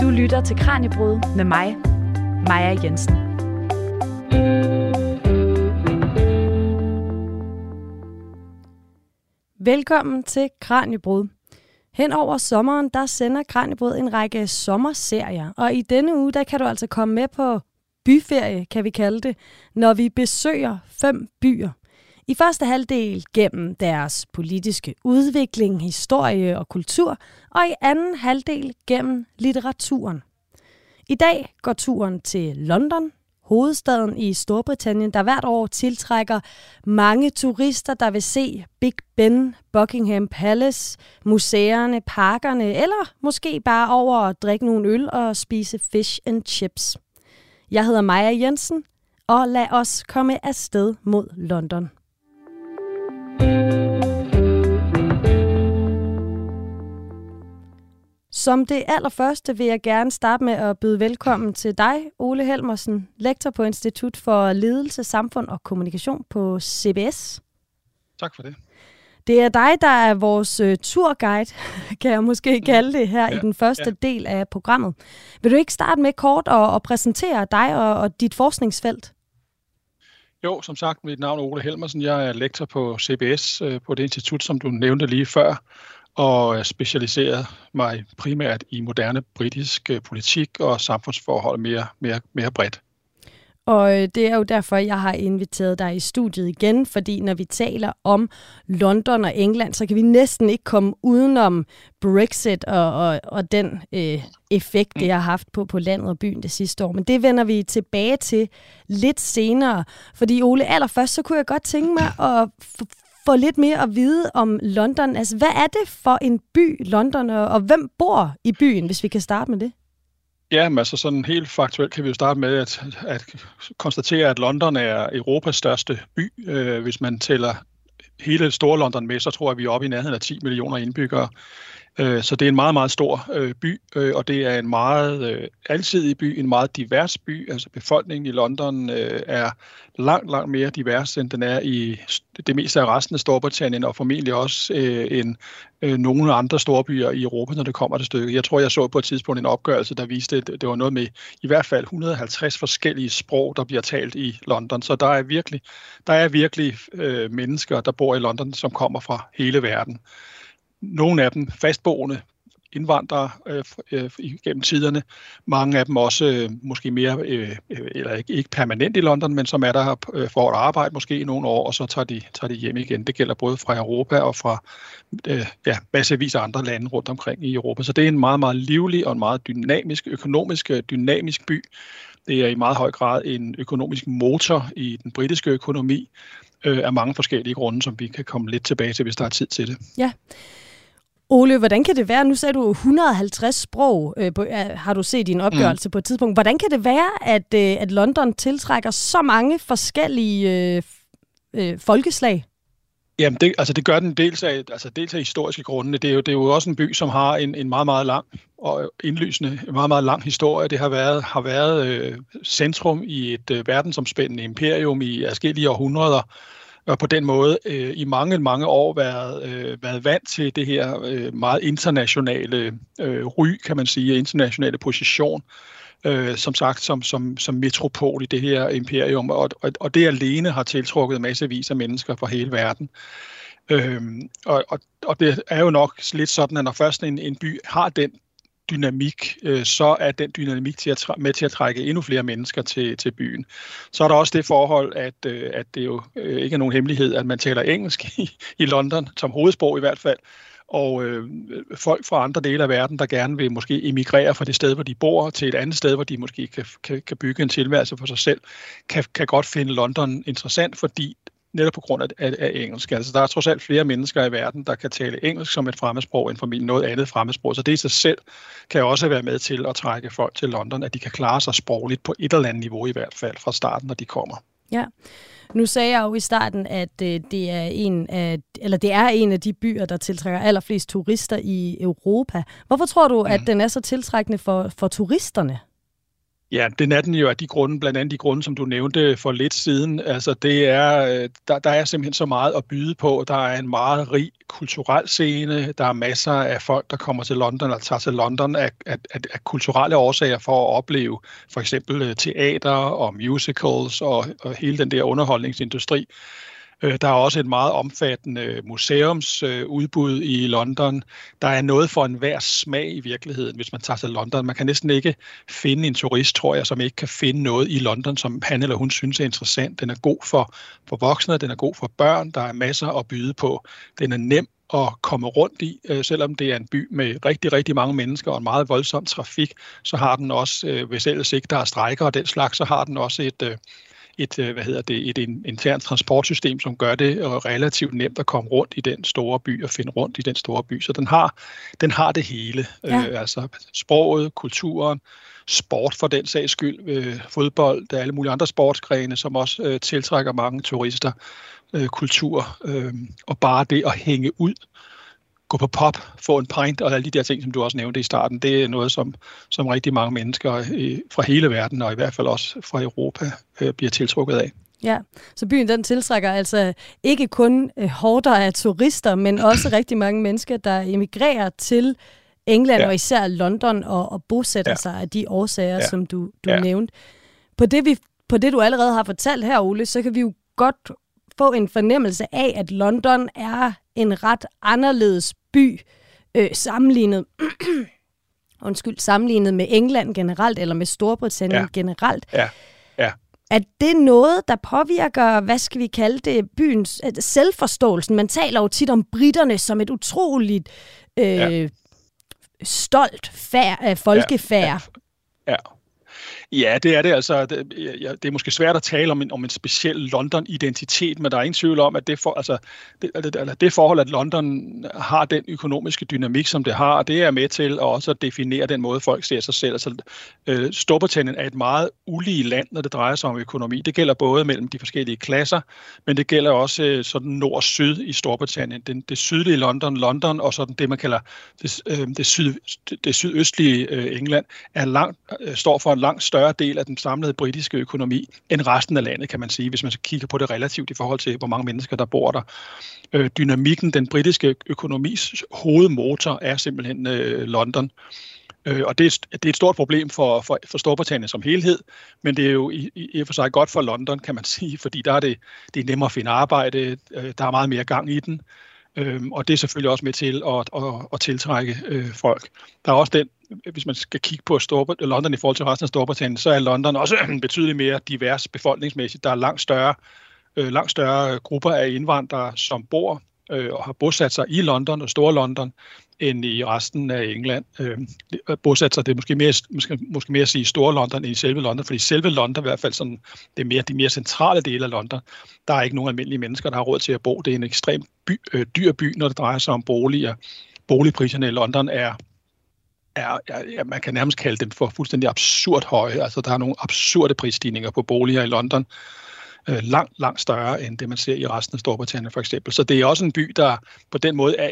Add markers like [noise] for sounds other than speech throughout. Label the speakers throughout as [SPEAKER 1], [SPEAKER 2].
[SPEAKER 1] Du lytter til Kranjebrud med mig, Maja Jensen. Velkommen til Kranjebrud. Hen over sommeren, der sender Kranjebrud en række sommerserier, og i denne uge, der kan du altså komme med på byferie, kan vi kalde det, når vi besøger fem byer. I første halvdel gennem deres politiske udvikling, historie og kultur, og i anden halvdel gennem litteraturen. I dag går turen til London, hovedstaden i Storbritannien, der hvert år tiltrækker mange turister, der vil se Big Ben, Buckingham Palace, museerne, parkerne, eller måske bare over at drikke nogle øl og spise fish and chips. Jeg hedder Maja Jensen, og lad os komme afsted mod London. Som det allerførste vil jeg gerne starte med at byde velkommen til dig, Ole Helmersen, lektor på Institut for Ledelse, Samfund og Kommunikation på CBS.
[SPEAKER 2] Tak for det.
[SPEAKER 1] Det er dig, der er vores uh, turguide, [laughs] kan jeg måske kalde det her ja, i den første ja. del af programmet. Vil du ikke starte med kort at, at præsentere dig og, og dit forskningsfelt?
[SPEAKER 2] Jo, som sagt, mit navn er Ole Helmersen. Jeg er lektor på CBS, øh, på det institut, som du nævnte lige før, og specialiseret mig primært i moderne britisk øh, politik og samfundsforhold mere, mere, mere bredt.
[SPEAKER 1] Og øh, det er jo derfor, jeg har inviteret dig i studiet igen, fordi når vi taler om London og England, så kan vi næsten ikke komme udenom Brexit og, og, og den øh, effekt, det har haft på, på landet og byen det sidste år. Men det vender vi tilbage til lidt senere. Fordi Ole, allerførst, så kunne jeg godt tænke mig at få lidt mere at vide om London. Altså, hvad er det for en by, London, og, hvem bor i byen, hvis vi kan starte med det?
[SPEAKER 2] Ja, men altså sådan helt faktuelt kan vi jo starte med at, at konstatere, at London er Europas største by. Øh, hvis man tæller hele Store London med, så tror jeg, vi er oppe i nærheden af 10 millioner indbyggere. Øh, så det er en meget, meget stor øh, by, øh, og det er en meget øh, alsidig by, en meget divers by. Altså befolkningen i London er langt, langt mere divers, end den er i det meste af resten af Storbritannien, og formentlig også end nogle andre store byer i Europa, når det kommer til stykket. Jeg tror, jeg så på et tidspunkt en opgørelse, der viste, at det var noget med i hvert fald 150 forskellige sprog, der bliver talt i London. Så der er virkelig, der er virkelig mennesker, der bor i London, som kommer fra hele verden nogle af dem fastboende indvandrere øh, øh, gennem tiderne. Mange af dem også øh, måske mere, øh, øh, eller ikke, ikke permanent i London, men som er der øh, for at arbejde måske i nogle år, og så tager de, tager de hjem igen. Det gælder både fra Europa og fra øh, ja, massevis af andre lande rundt omkring i Europa. Så det er en meget, meget livlig og en meget dynamisk, økonomisk øh, dynamisk by. Det er i meget høj grad en økonomisk motor i den britiske økonomi øh, af mange forskellige grunde, som vi kan komme lidt tilbage til, hvis der er tid til det.
[SPEAKER 1] Ja. Ole, hvordan kan det være, nu sagde du 150 sprog, øh, på, øh, har du set i en opgørelse mm. på et tidspunkt. Hvordan kan det være, at, øh, at London tiltrækker så mange forskellige øh, øh, folkeslag?
[SPEAKER 2] Jamen, det, altså det gør den dels af, altså dels af historiske grunde. Det er, jo, det er jo også en by, som har en, en meget, meget lang og indlysende, en meget, meget lang historie. Det har været, har været øh, centrum i et øh, verdensomspændende imperium i forskellige århundreder, og på den måde øh, i mange, mange år været, øh, været vant til det her øh, meget internationale øh, ry, kan man sige, internationale position, øh, som sagt, som, som, som metropol i det her imperium, og, og, og det alene har tiltrukket massevis af mennesker fra hele verden. Øhm, og, og, og det er jo nok lidt sådan, at når først en, en by har den dynamik, øh, så er den dynamik til at med til at trække endnu flere mennesker til, til byen. Så er der også det forhold, at, øh, at det jo øh, ikke er nogen hemmelighed, at man taler engelsk [laughs] i, i London, som hovedsprog i hvert fald, og øh, folk fra andre dele af verden, der gerne vil måske emigrere fra det sted, hvor de bor, til et andet sted, hvor de måske kan, kan, kan bygge en tilværelse for sig selv, kan, kan godt finde London interessant, fordi netop på grund af, af, af engelsk. Altså, der er trods alt flere mennesker i verden, der kan tale engelsk som et fremmedsprog, end formentlig noget andet fremmedsprog. Så det i sig selv kan også være med til at trække folk til London, at de kan klare sig sprogligt på et eller andet niveau i hvert fald fra starten, når de kommer.
[SPEAKER 1] Ja. Nu sagde jeg jo i starten, at øh, det er en af, eller det er en af de byer, der tiltrækker allerflest turister i Europa. Hvorfor tror du, mm. at den er så tiltrækkende for, for turisterne?
[SPEAKER 2] Ja, det er den jo af de grunde, blandt andet de grunde, som du nævnte for lidt siden. Altså, det er, øh, der, der er simpelthen så meget at byde på. Der er en meget rig kulturel scene. Der er masser af folk, der kommer til London og tager til London af, af, af, af kulturelle årsager for at opleve for eksempel øh, teater og musicals og, og hele den der underholdningsindustri. Øh, der er også et meget omfattende øh, museumsudbud øh, i London. Der er noget for enhver smag i virkeligheden, hvis man tager til London. Man kan næsten ikke finde en turist, tror jeg, som ikke kan finde noget i London, som han eller hun synes er interessant. Den er god for, for voksne, den er god for børn, der er masser at byde på. Den er nem at komme rundt i, selvom det er en by med rigtig, rigtig mange mennesker og en meget voldsom trafik, så har den også, hvis ellers ikke der er strejker og den slags, så har den også et, et, øh, hvad hedder det, et internt transportsystem, som gør det øh, relativt nemt at komme rundt i den store by og finde rundt i den store by. Så den har, den har det hele. Ja. Øh, altså sproget, kulturen, sport for den sags skyld, øh, fodbold, der er alle mulige andre sportsgrene, som også øh, tiltrækker mange turister, øh, kultur, øh, og bare det at hænge ud gå på pop, få en pint og alle de der ting, som du også nævnte i starten, det er noget, som, som rigtig mange mennesker fra hele verden, og i hvert fald også fra Europa, øh, bliver tiltrukket af.
[SPEAKER 1] Ja, så byen den tiltrækker altså ikke kun øh, hårder af turister, men også [clears throat] rigtig mange mennesker, der emigrerer til England ja. og især London og, og bosætter ja. sig af de årsager, ja. som du, du ja. nævnte. På det, vi, på det, du allerede har fortalt her, Ole, så kan vi jo godt få en fornemmelse af, at London er en ret anderledes by øh, sammenlignet [clears throat] undskyld, sammenlignet med England generelt, eller med Storbritannien ja. generelt.
[SPEAKER 2] Ja. Ja.
[SPEAKER 1] Er det noget, der påvirker, hvad skal vi kalde det, byens selvforståelsen? Man taler jo tit om britterne som et utroligt øh, ja. stolt fær, øh, folkefærd. Ja.
[SPEAKER 2] Ja. ja. Ja, det er det. Altså, det, ja, det er måske svært at tale om en, om en speciel London-identitet, men der er ingen tvivl om, at det, for, altså, det, altså, det, altså, det forhold, at London har den økonomiske dynamik, som det har, det er med til at også definere den måde, folk ser sig selv. Altså, øh, Storbritannien er et meget ulige land, når det drejer sig om økonomi. Det gælder både mellem de forskellige klasser, men det gælder også øh, sådan nord-syd i Storbritannien. Den, det sydlige London, London og sådan det, man kalder det, øh, det, syd, det sydøstlige øh, England, er langt, øh, står for en langt større del af den samlede britiske økonomi end resten af landet, kan man sige, hvis man så kigger på det relativt i forhold til, hvor mange mennesker der bor der. Øh, dynamikken, den britiske økonomis hovedmotor, er simpelthen øh, London. Øh, og det er, det er et stort problem for, for, for Storbritannien som helhed, men det er jo i, i og for sig godt for London, kan man [laughs] sige, fordi der er det, det er nemmere at finde arbejde, øh, der er meget mere gang i den, øh, og det er selvfølgelig også med til at, at, at tiltrække øh, folk. Der er også den hvis man skal kigge på Storbrit- London i forhold til resten af Storbritannien, så er London også [clears throat] betydeligt mere divers befolkningsmæssigt. Der er langt større, øh, langt større grupper af indvandrere, som bor øh, og har bosat sig i London og Store London, end i resten af England. Øh, øh bosat sig, det er måske mere, måske, måske mere at sige Store London end i selve London, fordi selve London i hvert fald sådan, det er mere de mere centrale dele af London. Der er ikke nogen almindelige mennesker, der har råd til at bo. Det er en ekstremt by, øh, dyr by, når det drejer sig om boliger. Boligpriserne i London er er, ja, man kan nærmest kalde dem for fuldstændig absurd høje. Altså, der er nogle absurde prisstigninger på boliger i London. Øh, langt, langt større end det, man ser i resten af Storbritannien for eksempel. Så det er også en by, der på den måde er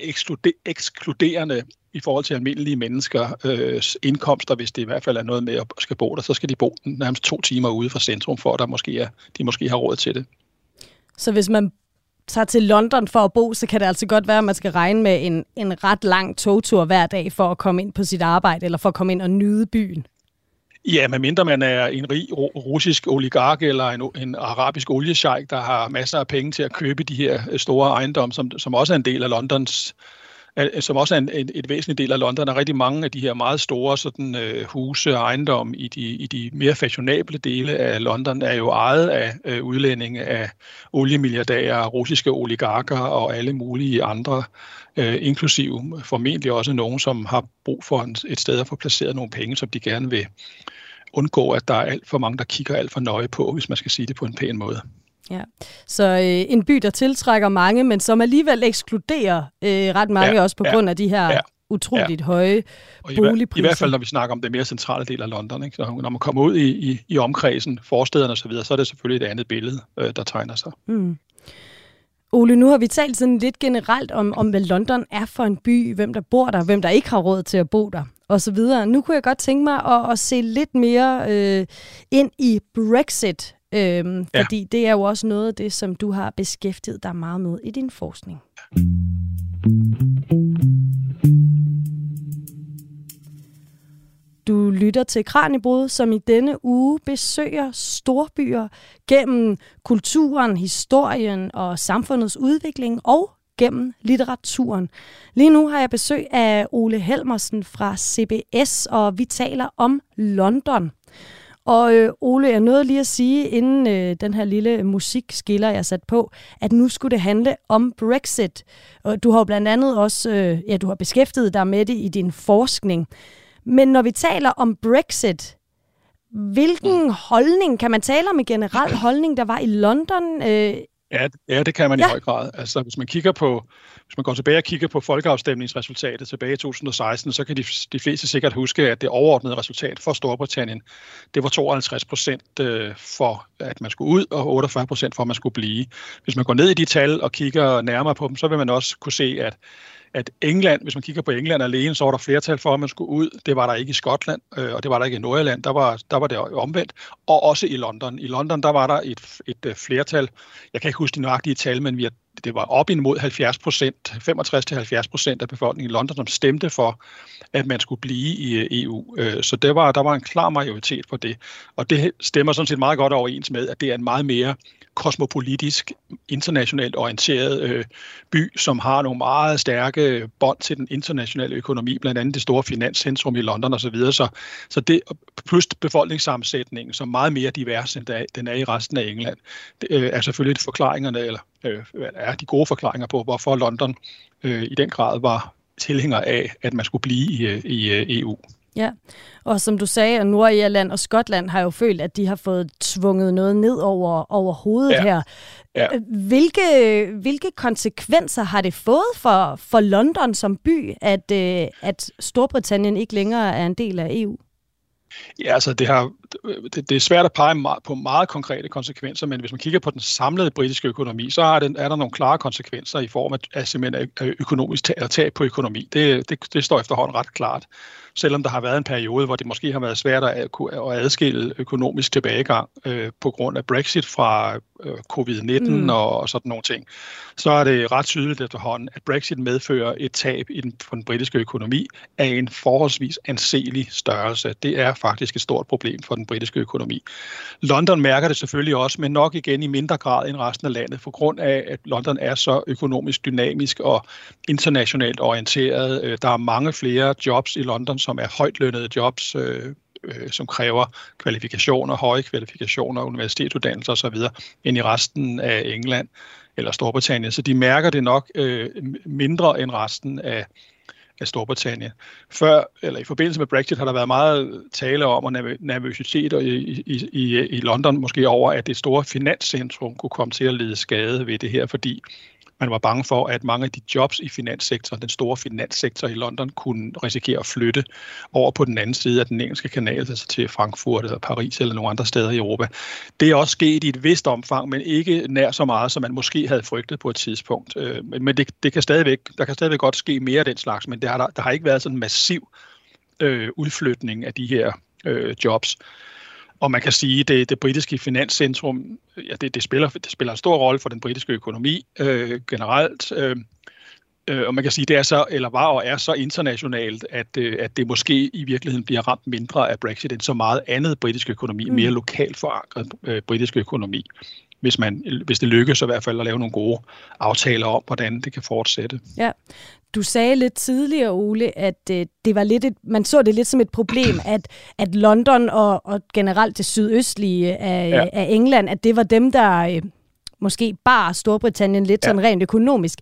[SPEAKER 2] ekskluderende i forhold til almindelige menneskers øh, indkomster, hvis det i hvert fald er noget med at skal bo der, så skal de bo nærmest to timer ude fra centrum, for at der måske er, de måske har råd til det.
[SPEAKER 1] Så hvis man tager til London for at bo, så kan det altså godt være, at man skal regne med en, en ret lang togtur hver dag for at komme ind på sit arbejde, eller for at komme ind og nyde byen.
[SPEAKER 2] Ja, medmindre man er en rig russisk oligark eller en, en arabisk oliesjejk, der har masser af penge til at købe de her store ejendomme, som, som også er en del af Londons som også er en, et, et væsentligt del af London, er rigtig mange af de her meget store sådan, øh, huse og ejendomme i de, i de mere fashionable dele af London, er jo ejet af øh, udlændinge af oliemilliardærer, russiske oligarker og alle mulige andre, øh, inklusive formentlig også nogen, som har brug for en, et sted at få placeret nogle penge, som de gerne vil undgå, at der er alt for mange, der kigger alt for nøje på, hvis man skal sige det på en pæn måde.
[SPEAKER 1] Ja, så øh, en by, der tiltrækker mange, men som alligevel ekskluderer øh, ret mange, ja, også på ja, grund af de her ja, utroligt ja. høje boligpriser.
[SPEAKER 2] I, I hvert fald, når vi snakker om det mere centrale del af London. Ikke? Så når man kommer ud i, i, i omkredsen, forstederne osv., så, så er det selvfølgelig et andet billede, øh, der tegner sig. Mm.
[SPEAKER 1] Ole, nu har vi talt sådan lidt generelt om, om, hvad London er for en by, hvem der bor der, hvem der ikke har råd til at bo der, og så videre. Nu kunne jeg godt tænke mig at, at se lidt mere øh, ind i Brexit, øh, ja. fordi det er jo også noget af det, som du har beskæftiget dig meget med i din forskning. Du lytter til Kranjebrud, som i denne uge besøger storbyer gennem kulturen, historien og samfundets udvikling og gennem litteraturen. Lige nu har jeg besøg af Ole Helmersen fra CBS, og vi taler om London. Og øh, Ole, jeg nåede lige at sige, inden øh, den her lille musikskiller, jeg sat på, at nu skulle det handle om Brexit. Og du har jo blandt andet også, øh, ja, du har beskæftiget dig med det i din forskning. Men når vi taler om Brexit, hvilken holdning, kan man tale om en generel holdning, der var i London? Øh,
[SPEAKER 2] Ja, ja, det kan man ja. i høj grad. Altså, hvis man kigger på, hvis man går tilbage og kigger på folkeafstemningsresultatet tilbage i 2016, så kan de, de fleste sikkert huske, at det overordnede resultat for Storbritannien, det var 52 procent øh, for, at man skulle ud, og 48 procent for, at man skulle blive. Hvis man går ned i de tal og kigger nærmere på dem, så vil man også kunne se, at at England, hvis man kigger på England alene, så var der flertal for, at man skulle ud. Det var der ikke i Skotland, øh, og det var der ikke i Nordjylland. Der var, der var det omvendt. Og også i London. I London, der var der et, et øh, flertal. Jeg kan ikke huske de nøjagtige tal, men vi er, det var op imod 70 procent, 65-70 procent af befolkningen i London, som stemte for, at man skulle blive i øh, EU. Øh, så det var, der var en klar majoritet for det. Og det stemmer sådan set meget godt overens med, at det er en meget mere kosmopolitisk, internationalt orienteret øh, by, som har nogle meget stærke bånd til den internationale økonomi, blandt andet det store finanscentrum i London osv. Så, så, så det, plus befolkningssammensætningen, som er meget mere divers, end den er i resten af England, det øh, er selvfølgelig forklaringerne, eller øh, er de gode forklaringer på, hvorfor London øh, i den grad var tilhænger af, at man skulle blive i, øh, i, øh, i EU.
[SPEAKER 1] Ja, og som du sagde, Nordirland og Skotland har jo følt, at de har fået tvunget noget ned over, over hovedet ja. her. Ja. Hvilke, hvilke konsekvenser har det fået for, for London som by, at, øh, at Storbritannien ikke længere er en del af EU?
[SPEAKER 2] Ja, altså det, har, det, det er svært at pege på meget konkrete konsekvenser, men hvis man kigger på den samlede britiske økonomi, så er, det, er der nogle klare konsekvenser i form af, af simpelthen økonomisk tab, tab på økonomi. Det, det, det står efterhånden ret klart selvom der har været en periode, hvor det måske har været svært at, at adskille økonomisk tilbagegang øh, på grund af Brexit fra øh, covid-19 mm. og, og sådan nogle ting, så er det ret tydeligt efterhånden, at Brexit medfører et tab i den, på den britiske økonomi af en forholdsvis anselig størrelse. Det er faktisk et stort problem for den britiske økonomi. London mærker det selvfølgelig også, men nok igen i mindre grad end resten af landet, for grund af, at London er så økonomisk dynamisk og internationalt orienteret. Øh, der er mange flere jobs i London, som er højt lønnede jobs, øh, øh, som kræver kvalifikationer, høje kvalifikationer, universitetsuddannelser osv., end i resten af England eller Storbritannien. Så de mærker det nok øh, mindre end resten af, af Storbritannien. Før, eller i forbindelse med Brexit, har der været meget tale om, og nervøsitet i, i, i, i London måske over, at det store finanscentrum kunne komme til at lide skade ved det her, fordi man var bange for, at mange af de jobs i finanssektoren, den store finanssektor i London, kunne risikere at flytte over på den anden side af den engelske kanal, altså til Frankfurt eller Paris eller nogle andre steder i Europa. Det er også sket i et vist omfang, men ikke nær så meget, som man måske havde frygtet på et tidspunkt. Øh, men det, det kan stadigvæk, der kan stadigvæk godt ske mere af den slags, men det har, der, der har ikke været sådan en massiv øh, udflytning af de her øh, jobs. Og man kan sige, at det, det britiske finanscentrum, ja, det, det, spiller, det spiller en stor rolle for den britiske økonomi øh, generelt. Øh, øh, og man kan sige, det er så, eller var og er så internationalt, at, øh, at det måske i virkeligheden bliver ramt mindre af Brexit end så meget andet britisk økonomi, mm. mere lokalt forankret øh, britisk økonomi hvis, man, hvis det lykkes i hvert fald at lave nogle gode aftaler om, hvordan det kan fortsætte.
[SPEAKER 1] Ja, du sagde lidt tidligere, Ole, at øh, det var lidt et, man så det lidt som et problem, at, at London og, og generelt det sydøstlige af, ja. af England, at det var dem, der øh, måske bar Storbritannien lidt ja. sådan rent økonomisk.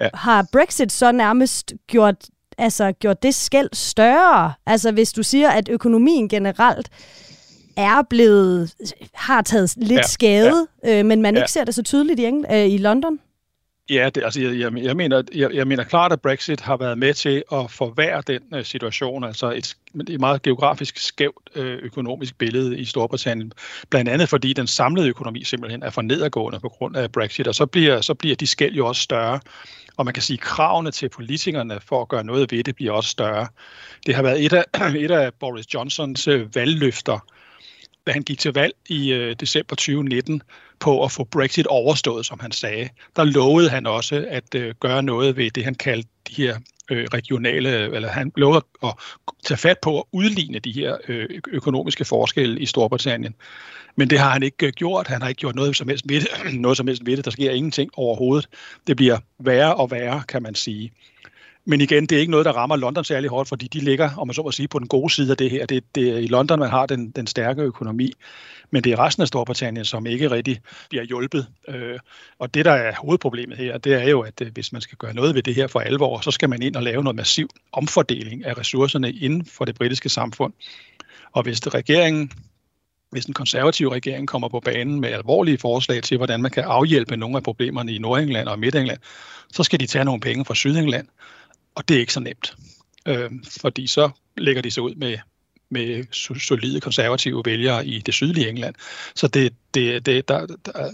[SPEAKER 1] Ja. Har Brexit så nærmest gjort altså gjort det skæld større? Altså hvis du siger, at økonomien generelt er blevet, har taget lidt ja, skade, ja, øh, men man ja. ikke ser det så tydeligt i, Engl- øh, i London?
[SPEAKER 2] Ja, det, altså, jeg, jeg, mener, jeg, jeg mener klart, at Brexit har været med til at forværre den uh, situation, altså et, et meget geografisk skævt uh, økonomisk billede i Storbritannien, blandt andet fordi den samlede økonomi simpelthen er for nedadgående på grund af Brexit, og så bliver, så bliver de skæld jo også større, og man kan sige, at kravene til politikerne for at gøre noget ved det bliver også større. Det har været et af, [clears throat] et af Boris Johnsons uh, valgløfter, da han gik til valg i øh, december 2019 på at få Brexit overstået, som han sagde. Der lovede han også at øh, gøre noget ved det, han kaldte de her øh, regionale, eller han lovede at tage fat på at udligne de her øh, økonomiske forskelle i Storbritannien. Men det har han ikke øh, gjort. Han har ikke gjort noget som helst ved det. [clears throat] noget som helst ved det. Der sker ingenting overhovedet. Det bliver værre og værre, kan man sige. Men igen, det er ikke noget, der rammer London særlig hårdt, fordi de ligger, om man så må sige, på den gode side af det her. Det, det er i London, man har den, den stærke økonomi. Men det er resten af Storbritannien, som ikke rigtig bliver hjulpet. Øh, og det, der er hovedproblemet her, det er jo, at øh, hvis man skal gøre noget ved det her for alvor, så skal man ind og lave noget massiv omfordeling af ressourcerne inden for det britiske samfund. Og hvis det regeringen hvis den konservative regering kommer på banen med alvorlige forslag til, hvordan man kan afhjælpe nogle af problemerne i Nordengland og Midtengland, så skal de tage nogle penge fra Sydengland, og det er ikke så nemt, øh, fordi så lægger de sig ud med, med solide konservative vælgere i det sydlige England. Så det, det, det, der, der,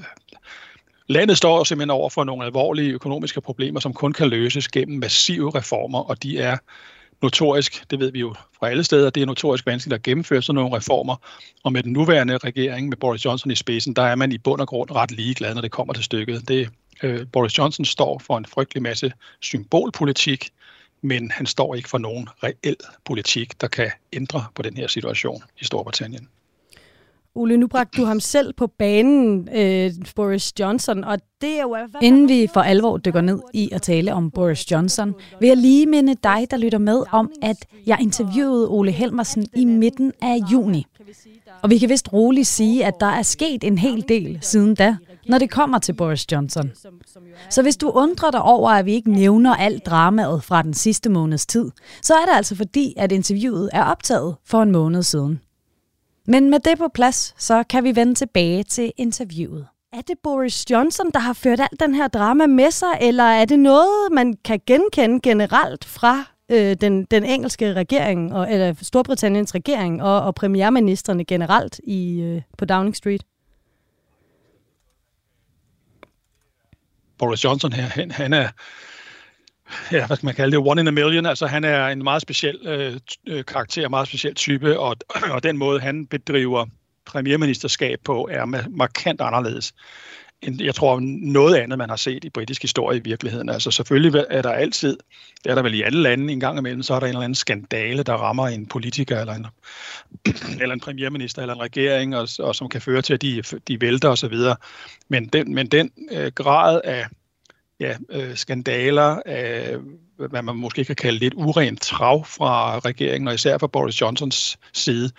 [SPEAKER 2] landet står simpelthen over for nogle alvorlige økonomiske problemer, som kun kan løses gennem massive reformer, og de er notorisk, det ved vi jo fra alle steder, det er notorisk vanskeligt at gennemføre sådan nogle reformer. Og med den nuværende regering med Boris Johnson i spidsen, der er man i bund og grund ret ligeglad, når det kommer til stykket. Det, øh, Boris Johnson står for en frygtelig masse symbolpolitik, men han står ikke for nogen reel politik, der kan ændre på den her situation i Storbritannien.
[SPEAKER 1] Ole, nu bragte du ham selv på banen, øh, Boris Johnson, og det er jo...
[SPEAKER 3] Inden vi for alvor dykker ned i at tale om Boris Johnson, vil jeg lige minde dig, der lytter med, om at jeg interviewede Ole Helmersen i midten af juni. Og vi kan vist roligt sige, at der er sket en hel del siden da, når det kommer til Boris Johnson. Så hvis du undrer dig over, at vi ikke nævner alt dramaet fra den sidste måneds tid, så er det altså fordi, at interviewet er optaget for en måned siden. Men med det på plads, så kan vi vende tilbage til interviewet. Er det Boris Johnson, der har ført alt den her drama med sig, eller er det noget, man kan genkende generelt fra øh, den, den engelske regering, og, eller Storbritanniens regering og, og premierministerne generelt i, øh, på Downing Street?
[SPEAKER 2] Boris Johnson her, han, han er, ja, hvad skal man kalde det, one in a million. Altså han er en meget speciel øh, øh karakter, meget speciel type, og, [clears throat] og den måde, han bedriver premierministerskab på, er markant anderledes end jeg tror noget andet, man har set i britisk historie i virkeligheden. Altså selvfølgelig er der altid, det er der vel i alle lande en gang imellem, så er der en eller anden skandale, der rammer en politiker eller en, [clears throat] eller en premierminister eller en regering, og, og som kan føre til, at de, de vælter osv. Men den, men den øh, grad af ja, øh, skandaler, af, hvad man måske kan kalde lidt urent trav fra regeringen, og især fra Boris Johnsons side,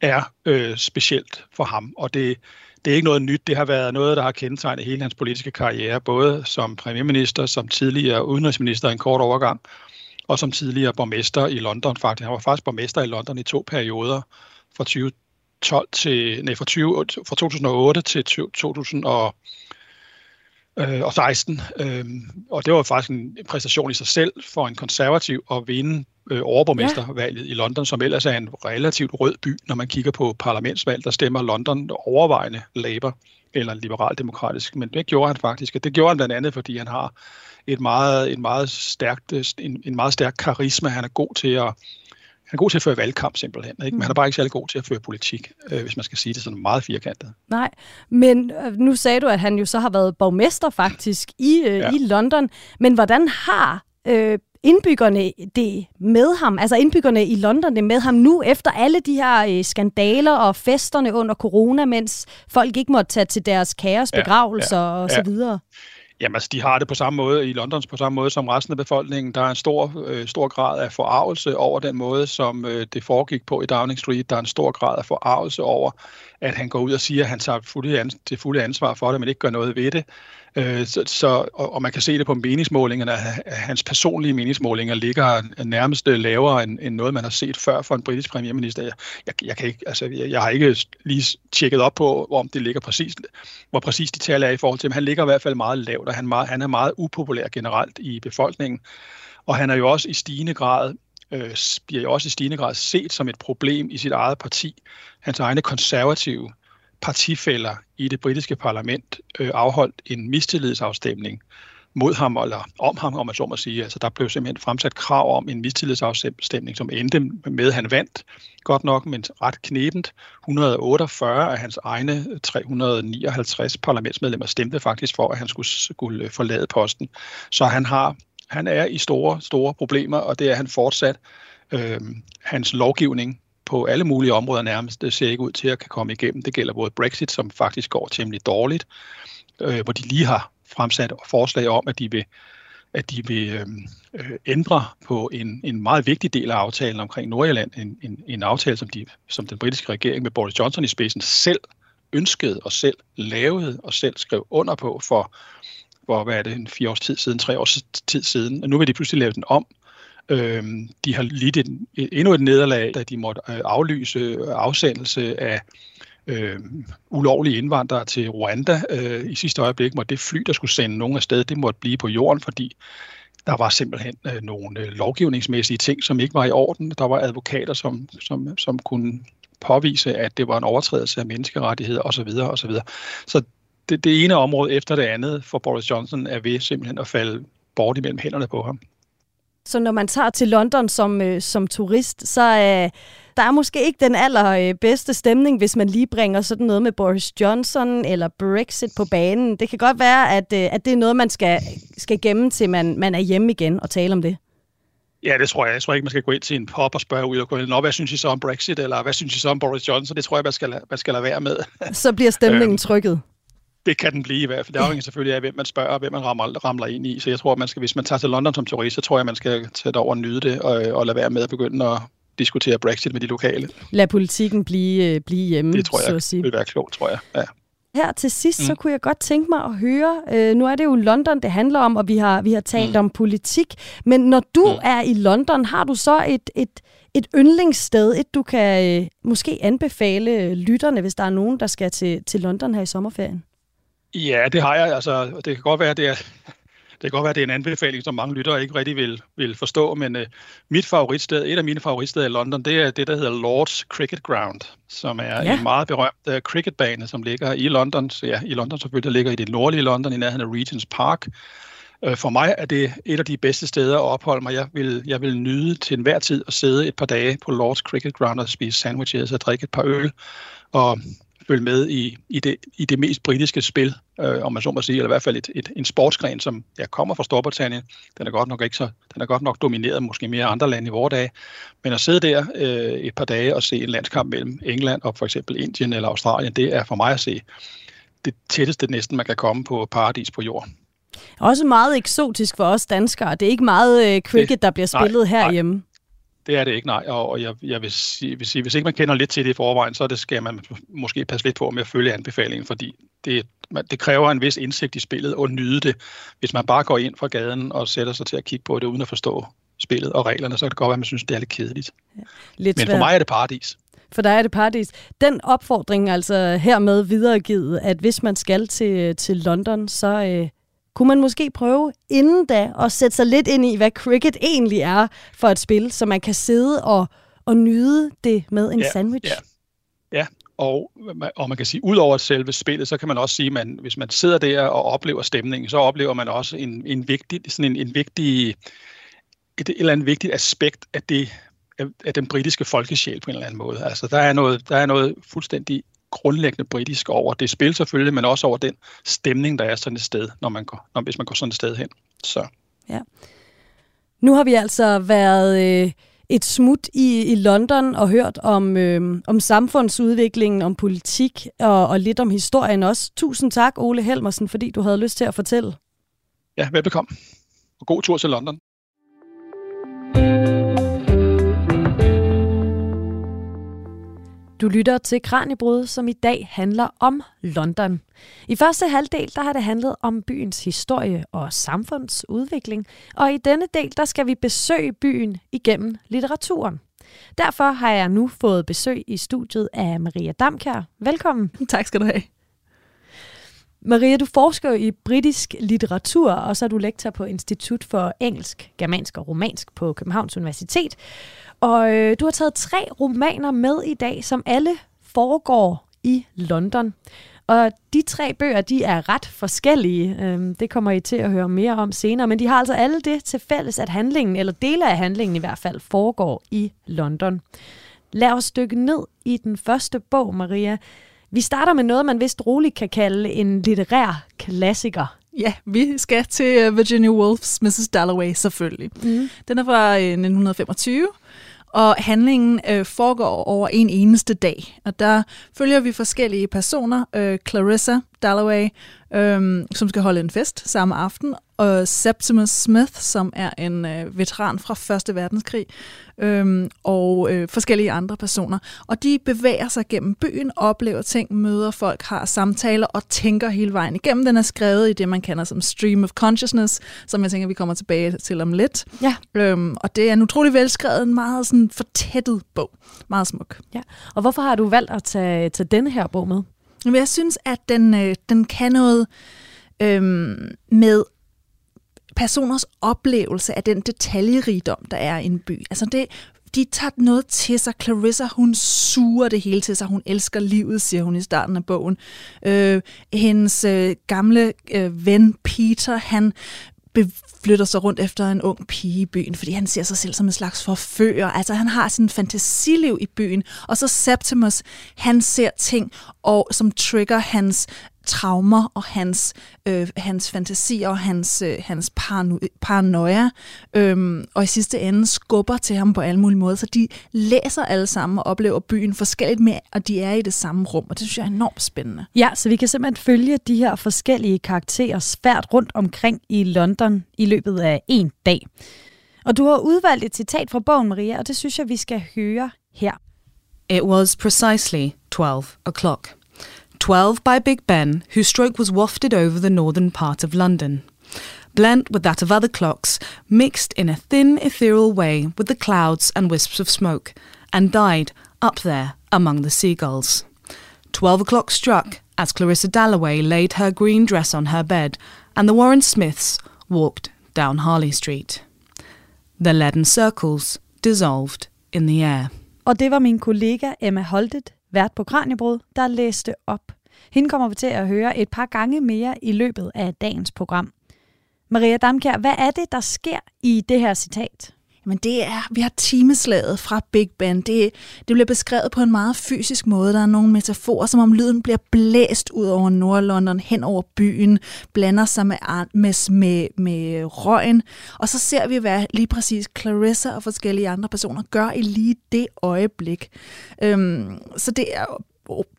[SPEAKER 2] er øh, specielt for ham. Og det, det er ikke noget nyt. Det har været noget, der har kendetegnet hele hans politiske karriere, både som premierminister, som tidligere udenrigsminister i en kort overgang, og som tidligere borgmester i London faktisk. Han var faktisk borgmester i London i to perioder fra 2012 til, nej, fra, 20, fra 2008 til 2000 og øh, og 16. Øh, og det var faktisk en præstation i sig selv for en konservativ at vinde øh, overborgmestervalget ja. i London, som ellers er en relativt rød by, når man kigger på parlamentsvalg, der stemmer London overvejende Labour eller liberal-demokratisk. Men det gjorde han faktisk, og det gjorde han blandt andet, fordi han har et meget, en, meget stærkt, en, en meget stærk karisma. Han er god til at han er god til at føre valgkamp simpelthen, ikke? men han er bare ikke særlig god til at føre politik, øh, hvis man skal sige det sådan meget firkantet.
[SPEAKER 1] Nej, men øh, nu sagde du, at han jo så har været borgmester faktisk i, øh, ja. i London, men hvordan har øh, indbyggerne det med ham, altså indbyggerne i London det med ham nu, efter alle de her øh, skandaler og festerne under corona, mens folk ikke måtte tage til deres kaos begravelser ja, ja, og så videre?
[SPEAKER 2] Jamen altså, de har det på samme måde i London på samme måde som resten af befolkningen. Der er en stor, øh, stor grad af forarvelse over den måde, som øh, det foregik på i Downing Street. Der er en stor grad af forarvelse over, at han går ud og siger, at han tager fulde ans- det fulde ansvar for det, men ikke gør noget ved det. Øh, så, så, og, og man kan se det på meningsmålingerne, at hans personlige meningsmålinger ligger nærmest lavere end, end noget, man har set før for en britisk premierminister. Jeg, jeg, jeg, kan ikke, altså, jeg, jeg har ikke lige tjekket op på, om det ligger præcis, hvor præcis de tal er i forhold til, men han ligger i hvert fald meget lavt, og han, meget, han er meget upopulær generelt i befolkningen. Og han er jo også i stigende grad øh, bliver jo også i stigende grad set som et problem i sit eget parti. Hans egne konservative partifælder i det britiske parlament øh, afholdt en mistillidsafstemning mod ham, eller om ham, om man så må sige. Altså, der blev simpelthen fremsat krav om en mistillidsafstemning, som endte med, at han vandt. Godt nok, men ret knebent. 148 af hans egne 359 parlamentsmedlemmer stemte faktisk for, at han skulle, skulle forlade posten. Så han har han er i store, store problemer, og det er han fortsat. Øh, hans lovgivning på alle mulige områder nærmest det ser ikke ud til at kan komme igennem. Det gælder både Brexit, som faktisk går temmelig dårligt, øh, hvor de lige har fremsat forslag om, at de vil at de vil øhm, øh, ændre på en, en meget vigtig del af aftalen omkring Nordjylland, en, en, en aftale, som, de, som den britiske regering med Boris Johnson i spidsen selv ønskede og selv lavede og selv skrev under på for, for hvad er det, en fire års tid siden, tre års tid siden. Og nu vil de pludselig lave den om, Øh, de har lidt et, endnu et nederlag, da de måtte øh, aflyse øh, afsendelse af øh, ulovlige indvandrere til Rwanda. Øh, I sidste øjeblik måtte det fly, der skulle sende nogen afsted, det måtte blive på jorden, fordi der var simpelthen øh, nogle øh, lovgivningsmæssige ting, som ikke var i orden. Der var advokater, som, som, som kunne påvise, at det var en overtrædelse af menneskerettigheder osv. osv. Så det, det ene område efter det andet for Boris Johnson er ved simpelthen at falde bort imellem hænderne på ham.
[SPEAKER 1] Så når man tager til London som, øh, som turist, så øh, der er måske ikke den allerbedste stemning, hvis man lige bringer sådan noget med Boris Johnson eller Brexit på banen. Det kan godt være, at, øh, at det er noget, man skal, skal gemme til, man, man er hjemme igen og tale om det.
[SPEAKER 2] Ja, det tror jeg. Jeg tror ikke, man skal gå ind til en pop og spørge ud og gå ind, Nå, hvad synes I så om Brexit, eller hvad synes I så om Boris Johnson? Det tror jeg, man skal, man skal lade være med.
[SPEAKER 1] Så bliver stemningen [laughs] øhm, trykket
[SPEAKER 2] det kan den blive i hvert fald. Det afhænger selvfølgelig af, hvem man spørger, og hvem man ramler, ramler ind i. Så jeg tror, at man skal, hvis man tager til London som turist, så tror jeg, man skal tage over og nyde det, og, og lade være med at begynde at diskutere Brexit med de lokale.
[SPEAKER 1] Lad politikken blive, øh, blive hjemme,
[SPEAKER 2] Det tror jeg
[SPEAKER 1] så at sige.
[SPEAKER 2] vil være klogt, tror jeg. Ja.
[SPEAKER 1] Her til sidst, mm. så kunne jeg godt tænke mig at høre, øh, nu er det jo London, det handler om, og vi har, vi har talt mm. om politik, men når du mm. er i London, har du så et, et, et yndlingssted, et du kan øh, måske anbefale lytterne, hvis der er nogen, der skal til, til London her i sommerferien?
[SPEAKER 2] Ja, det har jeg. Altså, det kan godt være, det er, det kan godt være, det er en anbefaling, som mange lyttere ikke rigtig vil, vil forstå, men uh, mit favoritsted, et af mine favoritsteder i London, det er det, der hedder Lord's Cricket Ground, som er ja. en meget berømt uh, cricketbane, som ligger i London. Så ja, i London selvfølgelig, der ligger i det nordlige London, i nærheden af Regent's Park. Uh, for mig er det et af de bedste steder at opholde mig. Jeg vil, jeg vil nyde til enhver tid at sidde et par dage på Lord's Cricket Ground og spise sandwiches og drikke et par øl og følge med i, i, det, i det mest britiske spil, øh, om man så må sige, eller i hvert fald et, et, en sportsgren, som jeg kommer fra Storbritannien. Den er godt nok ikke så, den er godt nok domineret måske mere andre lande i vores dage. Men at sidde der øh, et par dage og se en landskamp mellem England og for eksempel Indien eller Australien, det er for mig at se det tætteste næsten, man kan komme på paradis på jorden.
[SPEAKER 1] Også meget eksotisk for os danskere. Det er ikke meget øh, cricket, det, der bliver spillet nej, herhjemme. Nej.
[SPEAKER 2] Det er det ikke, nej. Og jeg, jeg vil, sige, vil sige, hvis ikke man kender lidt til det i forvejen, så det skal man måske passe lidt på med at følge anbefalingen, fordi det, det kræver en vis indsigt i spillet og nyde det. Hvis man bare går ind fra gaden og sætter sig til at kigge på det, uden at forstå spillet og reglerne, så kan det godt være, at man synes, det er lidt kedeligt. Ja, lidt Men for mig er det paradis.
[SPEAKER 1] For dig er det paradis. Den opfordring altså hermed videregivet, at hvis man skal til, til London, så, øh, kunne man måske prøve inden da at sætte sig lidt ind i, hvad cricket egentlig er for et spil, så man kan sidde og, og nyde det med en
[SPEAKER 2] ja,
[SPEAKER 1] sandwich?
[SPEAKER 2] Ja, ja. Og, og man kan sige, ud over selve spillet, så kan man også sige, at man, hvis man sidder der og oplever stemningen, så oplever man også en, en vigtig, sådan en, en vigtig, et, et eller andet vigtigt aspekt af det, af den britiske folkesjæl på en eller anden måde. Altså, der er noget, der er noget fuldstændig grundlæggende britisk over det spil selvfølgelig, men også over den stemning, der er sådan et sted, når man går, når, hvis man går sådan et sted hen. Så.
[SPEAKER 1] Ja. Nu har vi altså været øh, et smut i, i London og hørt om, øh, om samfundsudviklingen, om politik og, og lidt om historien også. Tusind tak, Ole Helmersen, fordi du havde lyst til at fortælle.
[SPEAKER 2] Ja, velbekomme. Og god tur til London.
[SPEAKER 1] Du lytter til Kranjebrud, som i dag handler om London. I første halvdel der har det handlet om byens historie og samfundsudvikling, og i denne del der skal vi besøge byen igennem litteraturen. Derfor har jeg nu fået besøg i studiet af Maria Damkær. Velkommen. [laughs]
[SPEAKER 4] Tak skal du have.
[SPEAKER 1] Maria, du forsker i britisk litteratur, og så er du lektor på Institut for Engelsk, Germansk og Romansk på Københavns Universitet. Og øh, du har taget tre romaner med i dag, som alle foregår i London. Og de tre bøger, de er ret forskellige. Øhm, det kommer I til at høre mere om senere. Men de har altså alle det til fælles, at handlingen, eller dele af handlingen i hvert fald, foregår i London. Lad os dykke ned i den første bog, Maria. Vi starter med noget, man vist roligt kan kalde en litterær klassiker.
[SPEAKER 4] Ja, vi skal til øh, Virginia Woolf's Mrs. Dalloway selvfølgelig. Mm. Den er fra 1925, øh, og handlingen øh, foregår over en eneste dag. Og der følger vi forskellige personer. Øh, Clarissa Dalloway, øh, som skal holde en fest samme aften, og Septimus Smith, som er en øh, veteran fra Første Verdenskrig, øh, og øh, forskellige andre personer. Og de bevæger sig gennem byen, oplever ting, møder folk, har samtaler og tænker hele vejen igennem. Den er skrevet i det, man kender som stream of consciousness, som jeg tænker, vi kommer tilbage til om lidt.
[SPEAKER 1] Ja.
[SPEAKER 4] Øhm, og det er en utrolig velskrevet, en meget sådan fortættet bog. Meget smuk.
[SPEAKER 1] Ja. Og hvorfor har du valgt at tage, tage denne her bog med?
[SPEAKER 4] Men jeg synes, at den, øh, den kan noget øh, med personers oplevelse af den detaljerigdom, der er i en by. Altså det, de tager noget til sig. Clarissa, hun suger det hele til sig. Hun elsker livet, siger hun i starten af bogen. Øh, hendes øh, gamle øh, ven Peter, han flytter sig rundt efter en ung pige i byen, fordi han ser sig selv som en slags forfører. Altså han har sådan fantasiliv i byen. Og så Septimus, han ser ting, og som trigger hans traumer og hans, øh, hans fantasi og hans, øh, hans parano- paranoia, øhm, og i sidste ende skubber til ham på alle mulige måder. Så de læser alle sammen og oplever byen forskelligt med, og de er i det samme rum, og det synes jeg er enormt spændende.
[SPEAKER 1] Ja, så vi kan simpelthen følge de her forskellige karakterer svært rundt omkring i London i løbet af en dag. Og du har udvalgt et citat fra bogen, Maria, og det synes jeg, vi skal høre her.
[SPEAKER 5] It was precisely 12 o'clock. 12 by Big Ben, whose stroke was wafted over the northern part of London. Blent with that of other clocks, mixed in a thin, ethereal way with the clouds and wisps of smoke, and died up there among the seagulls. Twelve o'clock struck as Clarissa Dalloway laid her green dress on her bed, and the Warren Smiths walked down Harley Street. The leaden circles dissolved in the air.
[SPEAKER 1] Og det var min kollega Emma Holtet, vært på Kranjebrud, der læste op. Hende kommer vi til at høre et par gange mere i løbet af dagens program. Maria Damkjær, hvad er det, der sker i det her citat?
[SPEAKER 4] Men det er, vi har timeslaget fra Big Ben. Det, det bliver beskrevet på en meget fysisk måde. Der er nogle metaforer, som om lyden bliver blæst ud over Nordlondon, hen over byen, blander sig med, med, med, med røgen. Og så ser vi, hvad lige præcis Clarissa og forskellige andre personer gør i lige det øjeblik. Øhm, så det er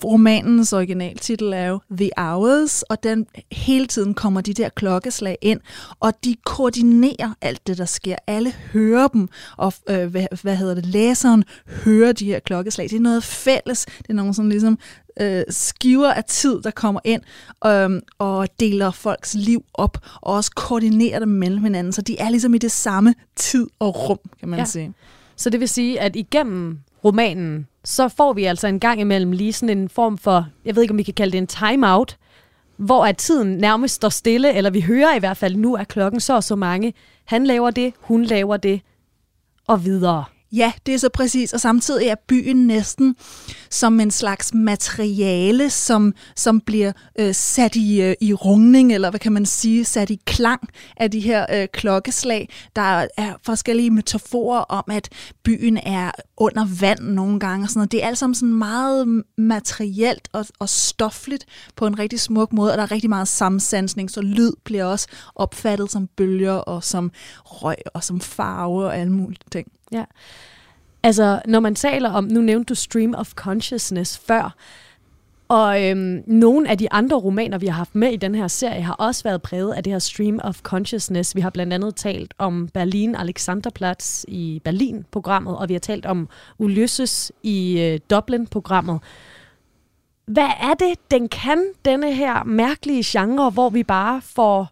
[SPEAKER 4] romanens originaltitel er jo The Hours, og den hele tiden kommer de der klokkeslag ind, og de koordinerer alt det, der sker. Alle hører dem, og øh, hvad, hvad hedder det, læseren hører de her klokkeslag. Det er noget fælles. Det er nogle sådan ligesom øh, skiver af tid, der kommer ind øh, og deler folks liv op, og også koordinerer dem mellem hinanden, så de er ligesom i det samme tid og rum, kan man ja. sige.
[SPEAKER 1] Så det vil sige, at igennem romanen, så får vi altså en gang imellem lige sådan en form for, jeg ved ikke om vi kan kalde det en timeout, hvor at tiden nærmest står stille, eller vi hører i hvert fald, nu er klokken så og så mange. Han laver det, hun laver det, og videre.
[SPEAKER 4] Ja, det er så præcis, og samtidig er byen næsten som en slags materiale, som, som bliver øh, sat i, øh, i rungning, eller hvad kan man sige, sat i klang af de her øh, klokkeslag. Der er forskellige metaforer om, at byen er under vand nogle gange, og sådan noget. Det er alt sammen sådan meget materielt og, og stofligt på en rigtig smuk måde, og der er rigtig meget samsansning, så lyd bliver også opfattet som bølger og som røg og som farve og alle mulige ting.
[SPEAKER 1] Ja. Altså, når man taler om, nu nævnte du stream of consciousness før, Og øhm, nogle af de andre romaner, vi har haft med i den her serie, har også været præget af det her stream of consciousness. Vi har blandt andet talt om Berlin Alexanderplatz i Berlin-programmet, og vi har talt om Ulysses i øh, Dublin-programmet. Hvad er det, den kan, denne her mærkelige genre, hvor vi bare får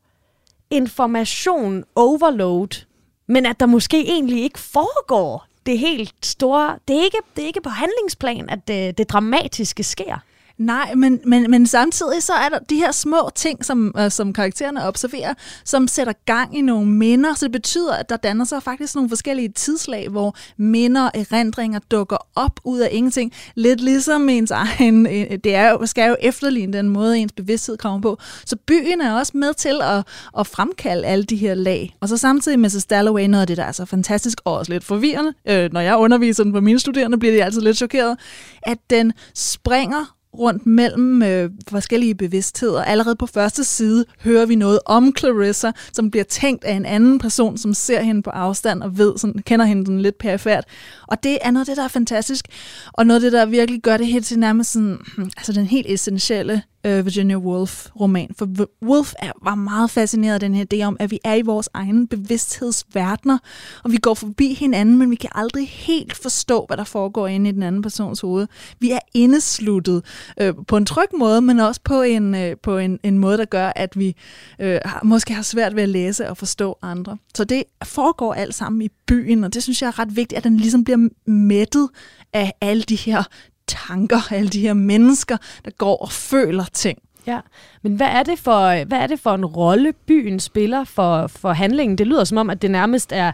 [SPEAKER 1] information overload, men at der måske egentlig ikke foregår det helt store. Det er ikke, det er ikke på handlingsplan, at det, det dramatiske sker.
[SPEAKER 4] Nej, men, men, men samtidig så er der de her små ting, som, øh, som karaktererne observerer, som sætter gang i nogle minder. Så det betyder, at der danner sig faktisk nogle forskellige tidslag, hvor minder og erindringer dukker op ud af ingenting. Lidt ligesom ens egen, [laughs] øh, det er jo, skal jo efterligne den måde, ens bevidsthed kommer på. Så byen er også med til at, at fremkalde alle de her lag. Og så samtidig med Dalloway, noget af det, der er så fantastisk og også lidt forvirrende, øh, når jeg underviser den på mine studerende, bliver de altid lidt chokeret, at den springer rundt mellem øh, forskellige bevidstheder. Allerede på første side hører vi noget om Clarissa, som bliver tænkt af en anden person, som ser hende på afstand og ved, sådan, kender hende sådan lidt perifært. Og det er noget af det, der er fantastisk, og noget af det, der virkelig gør det helt til nærmest sådan, hmm, altså den helt essentielle øh, Virginia Woolf-roman. For Woolf er, var meget fascineret af den her idé om, at vi er i vores egen bevidsthedsverdener, og vi går forbi hinanden, men vi kan aldrig helt forstå, hvad der foregår inde i den anden persons hoved. Vi er indesluttet øh, på en tryg måde, men også på en, øh, på en, en måde, der gør, at vi øh, har, måske har svært ved at læse og forstå andre. Så det foregår alt sammen i byen, og det synes jeg er ret vigtigt, at den ligesom bliver mættet af alle de her tanker, alle de her mennesker, der går og føler ting.
[SPEAKER 1] Ja, men hvad er det for, hvad er det for en rolle byen spiller for, for handlingen? Det lyder som om, at det nærmest er,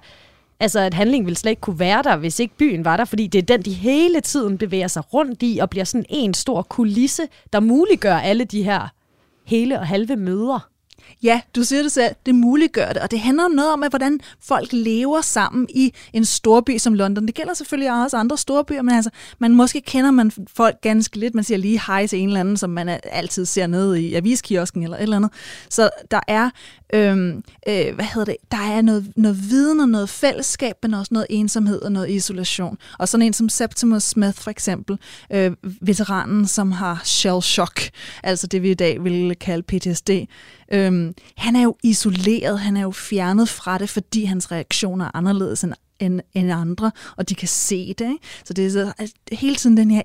[SPEAKER 1] altså at handlingen ville slet ikke kunne være der, hvis ikke byen var der, fordi det er den, de hele tiden bevæger sig rundt i, og bliver sådan en stor kulisse, der muliggør alle de her hele og halve møder.
[SPEAKER 4] Ja, du siger det selv, det muliggør det, og det handler noget om, at hvordan folk lever sammen i en storby som London. Det gælder selvfølgelig også andre storbyer, men altså, man måske kender man folk ganske lidt. Man siger lige hej til en eller anden, som man altid ser nede i aviskiosken eller et eller andet. Så der er, øhm, øh, hvad hedder det, der er noget, noget viden og noget fællesskab, men også noget ensomhed og noget isolation. Og sådan en som Septimus Smith for eksempel, øh, veteranen, som har shell shock, altså det vi i dag ville kalde PTSD, Øhm, han er jo isoleret, han er jo fjernet fra det, fordi hans reaktioner er anderledes end, end, end andre, og de kan se det. Ikke? Så det er så, altså, hele tiden den her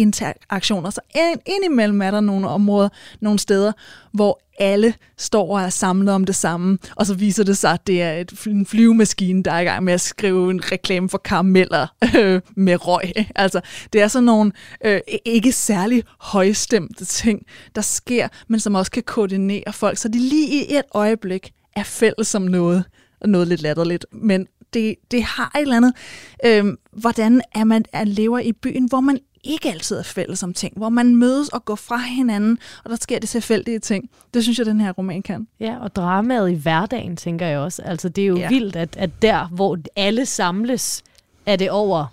[SPEAKER 4] interaktioner. Så indimellem er der nogle områder, nogle steder, hvor alle står og er samlet om det samme, og så viser det sig, at det er et, en flyvemaskine, der er i gang med at skrive en reklame for karameller øh, med røg. Altså, det er sådan nogle øh, ikke særlig højstemte ting, der sker, men som også kan koordinere folk, så de lige i et øjeblik er fælles om noget, og noget lidt latterligt, men det, det har et eller andet, øh, hvordan er man er, lever i byen, hvor man ikke altid er fælles om ting, hvor man mødes og går fra hinanden, og der sker det tilfældige ting. Det synes jeg, den her roman kan.
[SPEAKER 1] Ja, og dramaet i hverdagen, tænker jeg også. Altså, det er jo ja. vildt, at, at der, hvor alle samles, er det over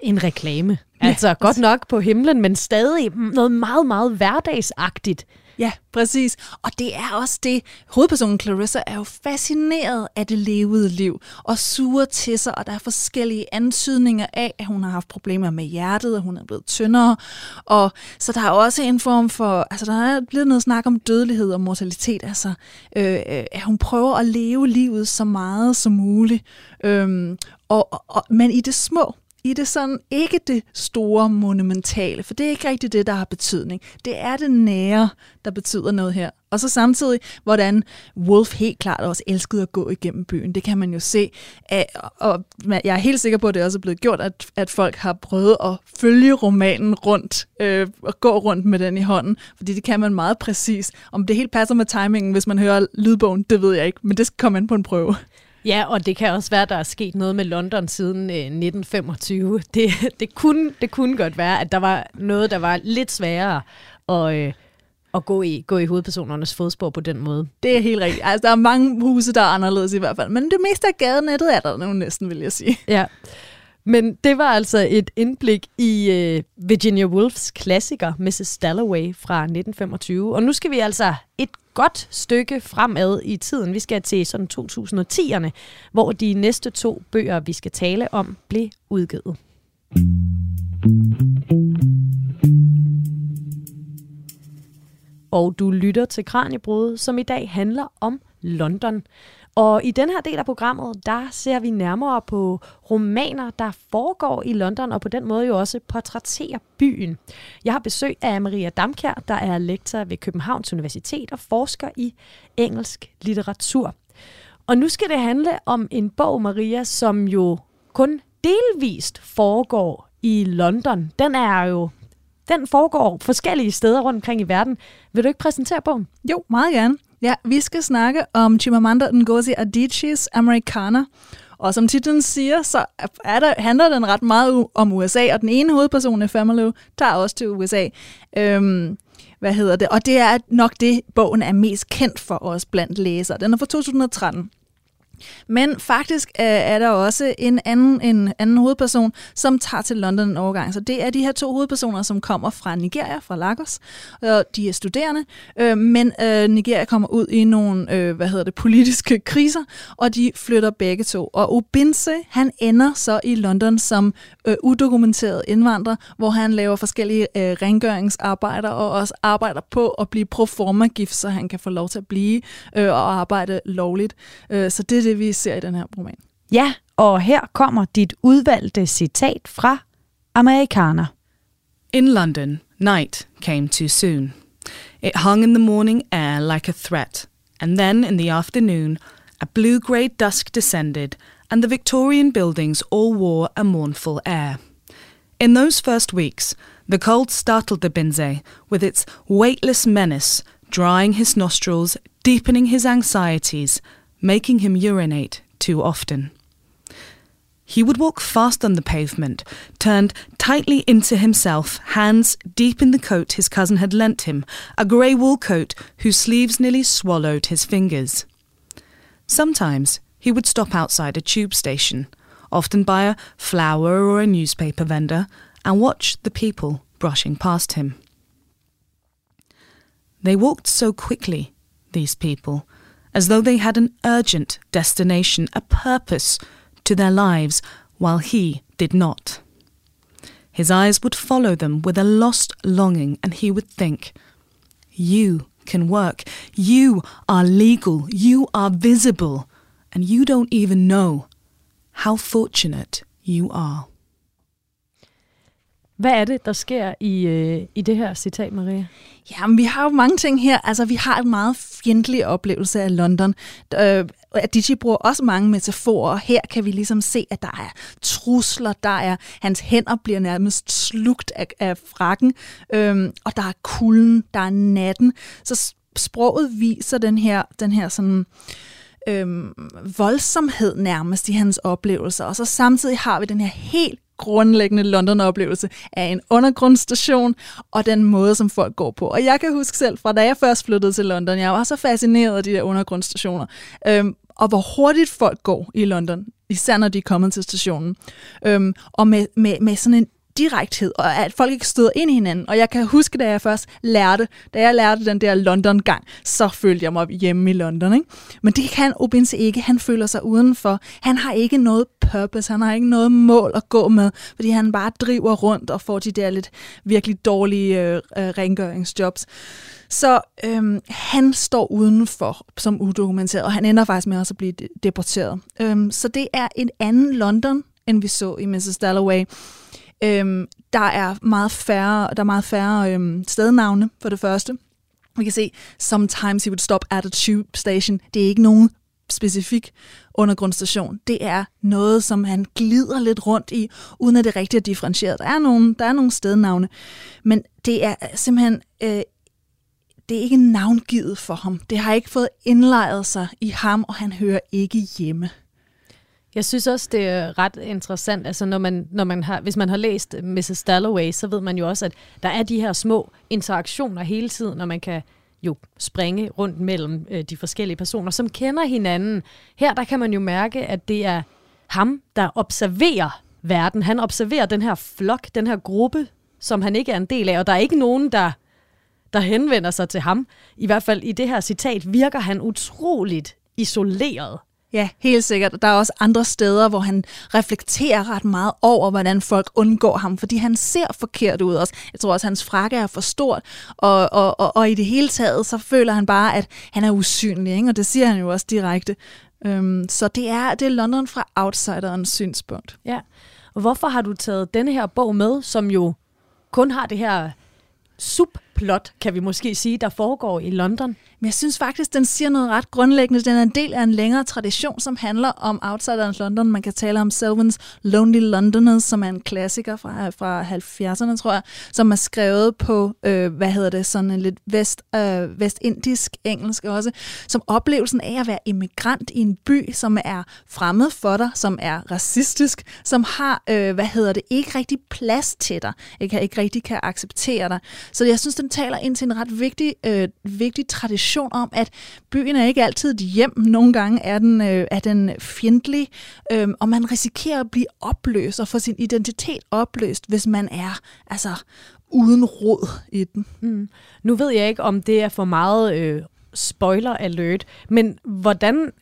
[SPEAKER 1] en reklame. Altså, ja. godt nok på himlen, men stadig noget meget, meget hverdagsagtigt.
[SPEAKER 4] Ja, præcis. Og det er også det. Hovedpersonen Clarissa er jo fascineret af det levede liv og suger til sig, og der er forskellige antydninger af, at hun har haft problemer med hjertet, og hun er blevet tyndere. Og så der er også en form for, altså der er blevet noget snak om dødelighed og mortalitet, altså øh, øh, at hun prøver at leve livet så meget som muligt. Øh, og, og, men i det små, i det sådan ikke det store monumentale, for det er ikke rigtigt det, der har betydning. Det er det nære, der betyder noget her. Og så samtidig, hvordan Wolf helt klart også elskede at gå igennem byen. Det kan man jo se. Og jeg er helt sikker på, at det også er blevet gjort, at, at folk har prøvet at følge romanen rundt øh, og gå rundt med den i hånden. Fordi det kan man meget præcis. Om det helt passer med timingen, hvis man hører lydbogen, det ved jeg ikke. Men det skal komme ind på en prøve.
[SPEAKER 1] Ja, og det kan også være, at der er sket noget med London siden øh, 1925. [laughs] Det, det, kunne, det kunne godt være, at der var noget, der var lidt sværere at, øh, at gå, i, gå i hovedpersonernes fodspor på den måde.
[SPEAKER 4] Det er helt rigtigt. Altså, der er mange huse, der er anderledes i hvert fald. Men det meste af gadenettet er der nu næsten, vil jeg sige.
[SPEAKER 1] Ja. Men det var altså et indblik i øh, Virginia Woolfs klassiker, Mrs. Dalloway fra 1925. Og nu skal vi altså et godt stykke fremad i tiden. Vi skal til sådan 2010'erne, hvor de næste to bøger, vi skal tale om, blev udgivet. og du lytter til Kranjebrud, som i dag handler om London. Og i den her del af programmet, der ser vi nærmere på romaner, der foregår i London, og på den måde jo også portrætterer byen. Jeg har besøg af Maria Damkjær, der er lektor ved Københavns Universitet og forsker i engelsk litteratur. Og nu skal det handle om en bog, Maria, som jo kun delvist foregår i London. Den er jo den foregår forskellige steder rundt omkring i verden. Vil du ikke præsentere bogen?
[SPEAKER 4] Jo, meget gerne. Ja, vi skal snakke om Chimamanda Ngozi Adichie's Americana. Og som titlen siger, så er der, handler den ret meget om USA, og den ene hovedperson, Family, tager også til USA. Øhm, hvad hedder det? Og det er nok det, bogen er mest kendt for os blandt læsere. Den er fra 2013. Men faktisk øh, er der også en anden, en anden hovedperson, som tager til London en overgang. Så det er de her to hovedpersoner, som kommer fra Nigeria, fra Lagos. Og de er studerende, øh, men øh, Nigeria kommer ud i nogle øh, hvad hedder det, politiske kriser, og de flytter begge to. Og Obinse, han ender så i London som øh, udokumenteret indvandrer, hvor han laver forskellige øh, rengøringsarbejder og også arbejder på at blive proforma-gift, så han kan få lov til at blive øh, og arbejde lovligt. Øh, så det det, vi ser i den her roman.
[SPEAKER 3] Ja, og her kommer dit udvalgte citat fra Amerikaner.
[SPEAKER 5] In London, night came too soon. It hung in the morning air like a threat, and then in the afternoon, a blue grey dusk descended, and the Victorian buildings all wore a mournful air. In those first weeks, the cold startled the Binze with its weightless menace, drying his nostrils, deepening his anxieties, making him urinate too often. He would walk fast on the pavement, turned tightly into himself, hands deep in the coat his cousin had lent him, a grey wool coat whose sleeves nearly swallowed his fingers. Sometimes he would stop outside a tube station, often by a flower or a newspaper vendor, and watch the people brushing past him. They walked so quickly, these people, as though they had an urgent destination, a purpose to their lives, while he did not. His eyes would follow them with a lost longing, and he would think, You can work. You are legal. You are visible. And you don't even know how fortunate you are.
[SPEAKER 1] Hvad er det, der sker i, øh, i det her citat, Maria?
[SPEAKER 4] Jamen, vi har jo mange ting her. Altså, vi har en meget fjendtlig oplevelse af London. Øh, Adichie bruger også mange metaforer. Her kan vi ligesom se, at der er trusler, der er, hans hænder bliver nærmest slugt af, af frakken, øhm, og der er kulden, der er natten. Så sproget viser den her, den her sådan, øhm, voldsomhed nærmest i hans oplevelser. Og så samtidig har vi den her helt grundlæggende London-oplevelse af en undergrundstation og den måde, som folk går på. Og jeg kan huske selv fra da jeg først flyttede til London, jeg var så fascineret af de der undergrundsstationer, øhm, og hvor hurtigt folk går i London, især når de er kommet til stationen. Øhm, og med, med, med sådan en direkthed, og at folk ikke støder ind i hinanden. Og jeg kan huske, da jeg først lærte, da jeg lærte den der London-gang, så følte jeg mig hjemme i London. Ikke? Men det kan Obinze ikke. Han føler sig udenfor. Han har ikke noget purpose, han har ikke noget mål at gå med, fordi han bare driver rundt og får de der lidt virkelig dårlige øh, øh rengøringsjobs. Så øhm, han står udenfor som udokumenteret, og han ender faktisk med også at blive deporteret. Øhm, så det er en anden London, end vi så i Mrs. Dalloway. Øhm, der er meget færre, der er meget færre øhm, stednavne for det første. Vi kan se, sometimes he would stop at a tube station. Det er ikke nogen specifik undergrundstation. Det er noget, som han glider lidt rundt i, uden at det rigtig er differentieret. Der er nogle, der er nogle stednavne, men det er simpelthen øh, det er ikke navngivet for ham. Det har ikke fået indlejret sig i ham, og han hører ikke hjemme.
[SPEAKER 1] Jeg synes også, det er ret interessant, altså når man, når man har, hvis man har læst Mrs. Dalloway, så ved man jo også, at der er de her små interaktioner hele tiden, når man kan jo springe rundt mellem øh, de forskellige personer, som kender hinanden. Her der kan man jo mærke, at det er ham, der observerer verden. Han observerer den her flok, den her gruppe, som han ikke er en del af, og der er ikke nogen, der, der henvender sig til ham. I hvert fald i det her citat virker han utroligt isoleret
[SPEAKER 4] Ja, helt sikkert. Der er også andre steder, hvor han reflekterer ret meget over, hvordan folk undgår ham, fordi han ser forkert ud også. Jeg tror også, at hans frakke er for stort, og, og, og, og i det hele taget, så føler han bare, at han er usynlig, ikke? og det siger han jo også direkte. Øhm, så det er, det er London fra outsiderens synspunkt.
[SPEAKER 1] Ja, og hvorfor har du taget denne her bog med, som jo kun har det her plot, kan vi måske sige, der foregår i London?
[SPEAKER 4] Men jeg synes faktisk, den siger noget ret grundlæggende. Den er en del af en længere tradition, som handler om Outsider's London. Man kan tale om Selvins Lonely Londoners, som er en klassiker fra, fra 70'erne, tror jeg, som er skrevet på, øh, hvad hedder det, sådan en lidt vest, øh, vestindisk engelsk også, som oplevelsen af at være immigrant i en by, som er fremmed for dig, som er racistisk, som har, øh, hvad hedder det, ikke rigtig plads til dig, ikke, ikke rigtig kan acceptere dig. Så jeg synes, den taler ind til en ret vigtig, øh, vigtig tradition om, at byen er ikke altid et hjem. Nogle gange er den, øh, er den fjendtlig, øh, og man risikerer at blive opløst og få sin identitet opløst, hvis man er altså uden råd i den.
[SPEAKER 1] Mm. Nu ved jeg ikke, om det er for meget øh, spoiler alert, men hvordan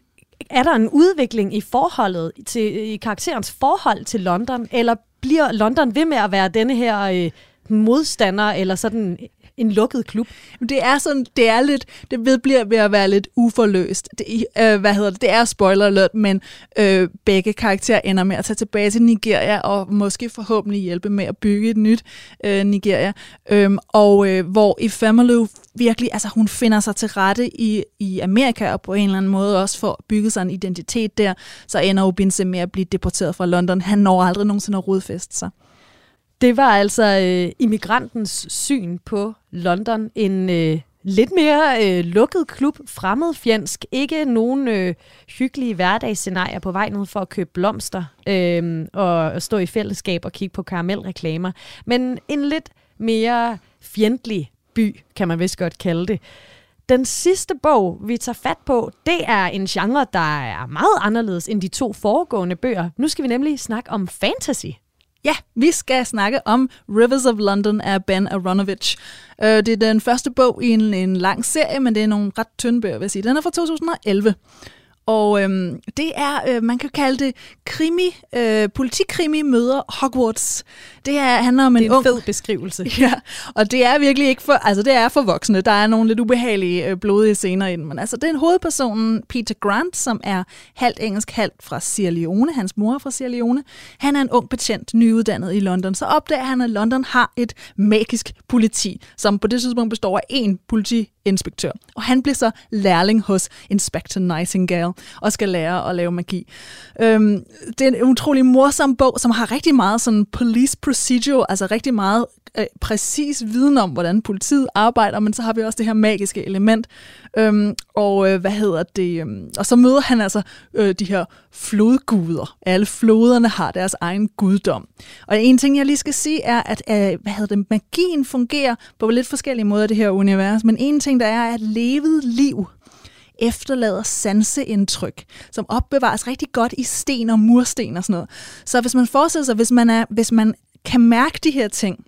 [SPEAKER 1] er der en udvikling i forholdet til i karakterens forhold til London, eller bliver London ved med at være denne her øh, modstander eller sådan en lukket klub.
[SPEAKER 4] Det er sådan, det er lidt, det bliver ved at være lidt uforløst. Det, øh, hvad hedder det? Det er spoiler alert, men øh, begge karakterer ender med at tage tilbage til Nigeria og måske forhåbentlig hjælpe med at bygge et nyt øh, Nigeria. Øhm, og øh, hvor i Family virkelig, altså hun finder sig til rette i, i Amerika og på en eller anden måde også får bygget sig en identitet der, så ender Obinze med at blive deporteret fra London. Han når aldrig nogensinde at rodfeste sig.
[SPEAKER 1] Det var altså øh, immigrantens syn på London. En øh, lidt mere øh, lukket klub, fremmedfjendsk, ikke nogen øh, hyggelige hverdagsscenarier på vej ned for at købe blomster øh, og stå i fællesskab og kigge på karamelreklamer, men en lidt mere fjendtlig by, kan man vist godt kalde det. Den sidste bog, vi tager fat på, det er en genre, der er meget anderledes end de to foregående bøger. Nu skal vi nemlig snakke om fantasy.
[SPEAKER 4] Ja, vi skal snakke om Rivers of London af Ben Aronovich. Øh, det er den første bog i en, en lang serie, men det er nogle ret tynde bøger, vil jeg sige. Den er fra 2011. Og øhm, det er, øh, man kan kalde det krimi, øh, politikrimi møder Hogwarts. Det er, handler om en,
[SPEAKER 1] det er en
[SPEAKER 4] ung...
[SPEAKER 1] fed beskrivelse. [laughs]
[SPEAKER 4] Ja, og det er virkelig ikke for, altså det er for voksne. Der er nogle lidt ubehagelige, øh, blodige scener i den. Men altså, det er en hovedperson, Peter Grant, som er halvt engelsk, halvt fra Sierra Leone. Hans mor er fra Sierra Leone. Han er en ung betjent, nyuddannet i London. Så opdager han, at London har et magisk politi, som på det tidspunkt består af én politi inspektør. Og han bliver så lærling hos Inspector Nightingale og skal lære at lave magi. Øhm, det er en utrolig morsom bog, som har rigtig meget sådan police procedure, altså rigtig meget øh, præcis viden om, hvordan politiet arbejder, men så har vi også det her magiske element. Øhm, og øh, hvad hedder det? Øhm, og så møder han altså øh, de her flodguder. Alle floderne har deres egen guddom. Og en ting, jeg lige skal sige, er, at øh, hvad hedder det, magien fungerer på lidt forskellige måder i det her univers, men en ting, der er, at levet liv efterlader sanseindtryk, som opbevares rigtig godt i sten og mursten og sådan noget. Så hvis man forestiller sig, hvis man, er, hvis man kan mærke de her ting,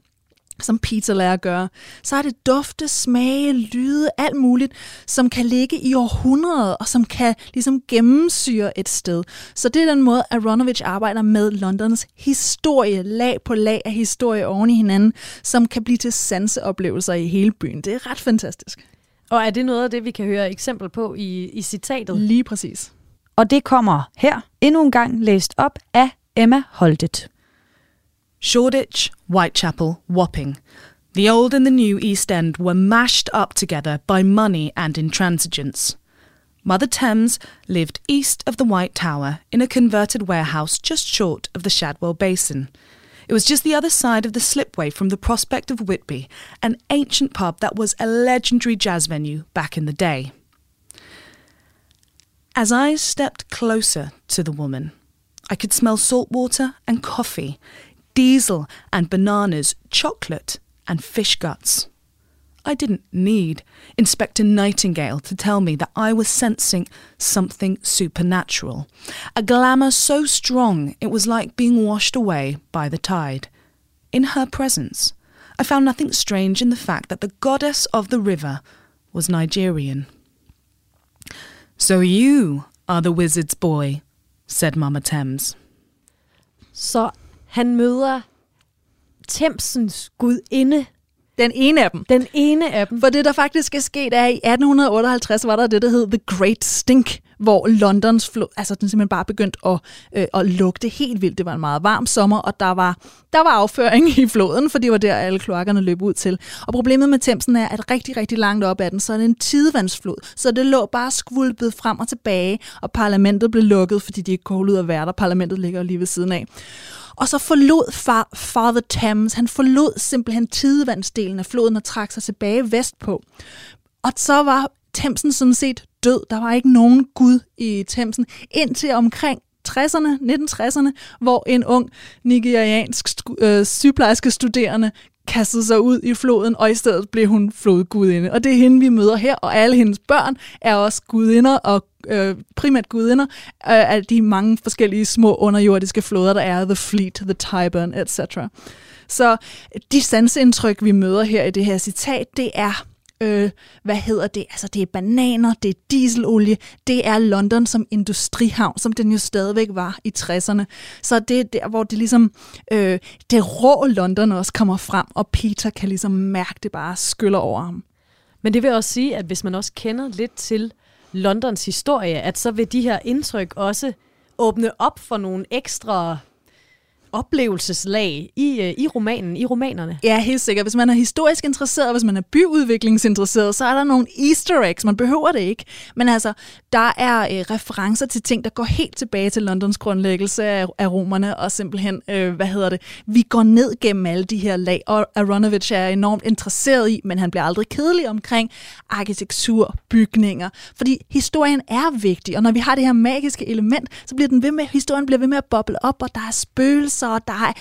[SPEAKER 4] som Peter lærer at gøre, så er det dufte, smage, lyde, alt muligt, som kan ligge i århundreder, og som kan ligesom gennemsyre et sted. Så det er den måde, at Ronovich arbejder med Londons historie, lag på lag af historie oven i hinanden, som kan blive til sanseoplevelser i hele byen. Det er ret fantastisk.
[SPEAKER 1] Og er det noget af det, vi kan høre eksempel på i, i citatet?
[SPEAKER 4] Lige præcis.
[SPEAKER 3] Og det kommer her endnu en gang læst op af Emma Holtet.
[SPEAKER 5] Shoreditch, Whitechapel, Wapping. The old and the new East End were mashed up together by money and intransigence. Mother Thames lived east of the White Tower in a converted warehouse just short of the Shadwell Basin. It was just the other side of the slipway from the prospect of Whitby, an ancient pub that was a legendary jazz venue back in the day. As I stepped closer to the woman, I could smell salt water and coffee, diesel and bananas, chocolate and fish guts. I didn't need Inspector Nightingale to tell me that I was sensing something supernatural. A glamour so strong it was like being washed away by the tide. In her presence, I found nothing strange in the fact that the goddess of the river was Nigerian. So you are the wizard's boy, said Mama Thames.
[SPEAKER 1] Så han møder Thamesens gudinde,
[SPEAKER 4] Den ene af dem.
[SPEAKER 1] den ene af dem.
[SPEAKER 4] For det, der faktisk er sket, er, at i 1858 var der det, der hed The Great Stink, hvor Londons flod, altså den simpelthen bare begyndt at, øh, at lugte helt vildt. Det var en meget varm sommer, og der var, der var afføring i floden, for det var der, alle kloakkerne løb ud til. Og problemet med Thamesen er, at rigtig, rigtig langt op ad den, så er det en tidevandsflod. Så det lå bare skvulpet frem og tilbage, og parlamentet blev lukket, fordi de ikke kunne holde ud at være der. Parlamentet ligger lige ved siden af. Og så forlod far, Father Thames, han forlod simpelthen tidevandsdelen af floden og trak sig tilbage vestpå. Og så var Thamesen sådan set død. Der var ikke nogen gud i Thamesen indtil omkring 60'erne, 1960'erne, hvor en ung nigeriansk øh, sygeplejerske studerende kastede sig ud i floden, og i stedet blev hun flodgudinde. Og det er hende, vi møder her, og alle hendes børn er også gudinder, og øh, primært gudinder øh, af de mange forskellige små underjordiske floder, der er The Fleet, The Tyburn, etc. Så de sansindtryk, vi møder her i det her citat, det er øh, hvad hedder det? Altså, det er bananer, det er dieselolie, det er London som industrihavn, som den jo stadigvæk var i 60'erne. Så det er der, hvor det ligesom, øh, det rå London også kommer frem, og Peter kan ligesom mærke det bare skyller over ham.
[SPEAKER 1] Men det vil også sige, at hvis man også kender lidt til Londons historie, at så vil de her indtryk også åbne op for nogle ekstra oplevelseslag i, øh, i romanen, i romanerne.
[SPEAKER 4] Ja, helt sikkert. Hvis man er historisk interesseret, hvis man er byudviklingsinteresseret, så er der nogle easter eggs. Man behøver det ikke. Men altså, der er øh, referencer til ting, der går helt tilbage til Londons grundlæggelse af, af romerne, og simpelthen, øh, hvad hedder det, vi går ned gennem alle de her lag, og Aronovich er enormt interesseret i, men han bliver aldrig kedelig omkring arkitektur, bygninger, fordi historien er vigtig, og når vi har det her magiske element, så bliver den ved med, historien bliver ved med at boble op, og der er spøgelser, og der er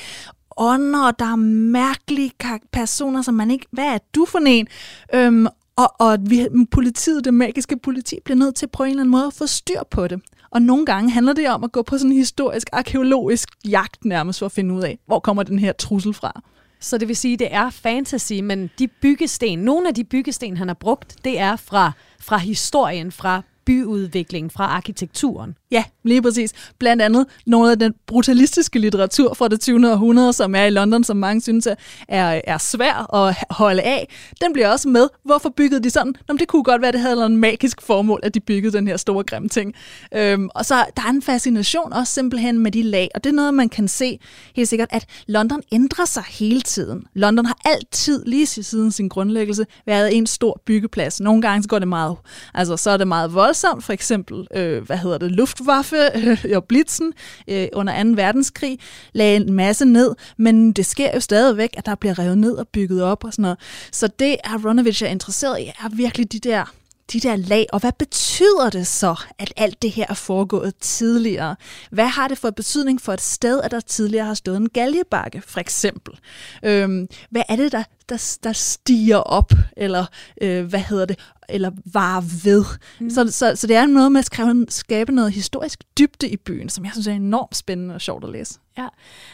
[SPEAKER 4] ånder, og der er mærkelige personer, som man ikke, hvad er du for en? Øhm, og, og at vi, politiet, det magiske politi, bliver nødt til på en eller anden måde at få styr på det. Og nogle gange handler det om at gå på sådan en historisk, arkeologisk jagt nærmest for at finde ud af, hvor kommer den her trussel fra.
[SPEAKER 1] Så det vil sige, det er fantasy, men de byggesten, nogle af de byggesten, han har brugt, det er fra, fra historien, fra byudviklingen, fra arkitekturen.
[SPEAKER 4] Ja, lige præcis. Blandt andet noget af den brutalistiske litteratur fra det 20. århundrede, som er i London, som mange synes er, er svær at holde af. Den bliver også med. Hvorfor byggede de sådan? Nå, det kunne godt være, at det havde en magisk formål, at de byggede den her store grimme ting. Øhm, og så der er en fascination også simpelthen med de lag, og det er noget, man kan se helt sikkert, at London ændrer sig hele tiden. London har altid, lige siden sin grundlæggelse, været en stor byggeplads. Nogle gange så går det meget, altså så er det meget voldsomt, for eksempel, øh, hvad hedder det, luft Luftwaffe [laughs] øh, og Blitzen øh, under 2. verdenskrig lagde en masse ned, men det sker jo stadigvæk, at der bliver revet ned og bygget op og sådan noget. Så det, Aronovich er interesseret i, er virkelig de der de der lag, og hvad betyder det så, at alt det her er foregået tidligere? Hvad har det for betydning for et sted, at der tidligere har stået en galjebakke, for eksempel? Øhm, hvad er det, der, der, der stiger op, eller øh, hvad hedder det, eller var ved? Mm. Så, så, så det er noget med at skrive, skabe noget historisk dybde i byen, som jeg synes er enormt spændende og sjovt at læse.
[SPEAKER 1] Ja,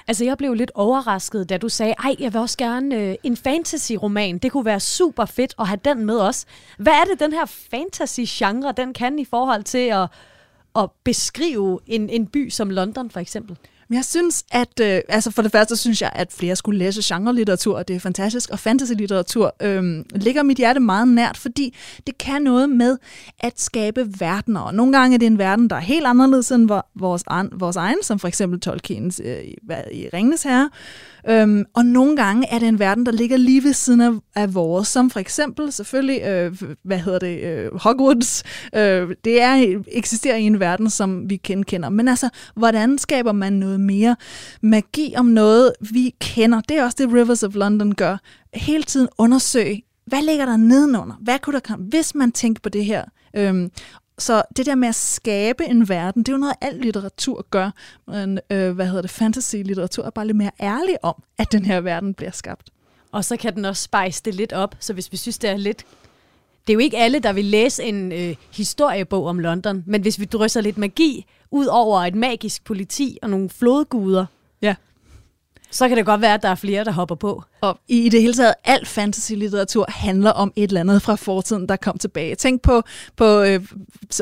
[SPEAKER 1] altså jeg blev lidt overrasket, da du sagde, ej, jeg vil også gerne øh, en fantasy-roman. Det kunne være super fedt at have den med os. Hvad er det, den her fantasy-genre, den kan i forhold til at, at beskrive en, en by som London, for eksempel?
[SPEAKER 4] Jeg synes, at øh, altså for det første synes jeg, at flere skulle læse genre-litteratur, og det er fantastisk, og fantasy-litteratur øh, ligger mit hjerte meget nært, fordi det kan noget med at skabe verdener. Og nogle gange er det en verden, der er helt anderledes end vores, vores egen, som for eksempel Tolkiens øh, i Ringnes Herre. Øhm, og nogle gange er det en verden, der ligger lige ved siden af, af vores, som for eksempel selvfølgelig, øh, hvad hedder det, øh, Hogwarts. Øh, det er eksisterer i en verden, som vi kender. Men altså, hvordan skaber man noget mere magi om noget, vi kender? Det er også det, Rivers of London gør. Hele tiden undersøge, hvad ligger der nedenunder? Hvad kunne der komme, hvis man tænker på det her? Øhm, så det der med at skabe en verden, det er jo noget, alt litteratur gør. Men, øh, hvad hedder det, fantasy-litteratur er bare lidt mere ærlig om, at den her verden bliver skabt.
[SPEAKER 1] Og så kan den også spice det lidt op, så hvis vi synes, det er lidt... Det er jo ikke alle, der vil læse en øh, historiebog om London, men hvis vi drysser lidt magi ud over et magisk politi og nogle flodguder,
[SPEAKER 4] ja.
[SPEAKER 3] Så kan det godt være, at der er flere, der hopper på.
[SPEAKER 4] Og i det hele taget, al fantasy-litteratur handler om et eller andet fra fortiden, der kom tilbage. Tænk på, på øh,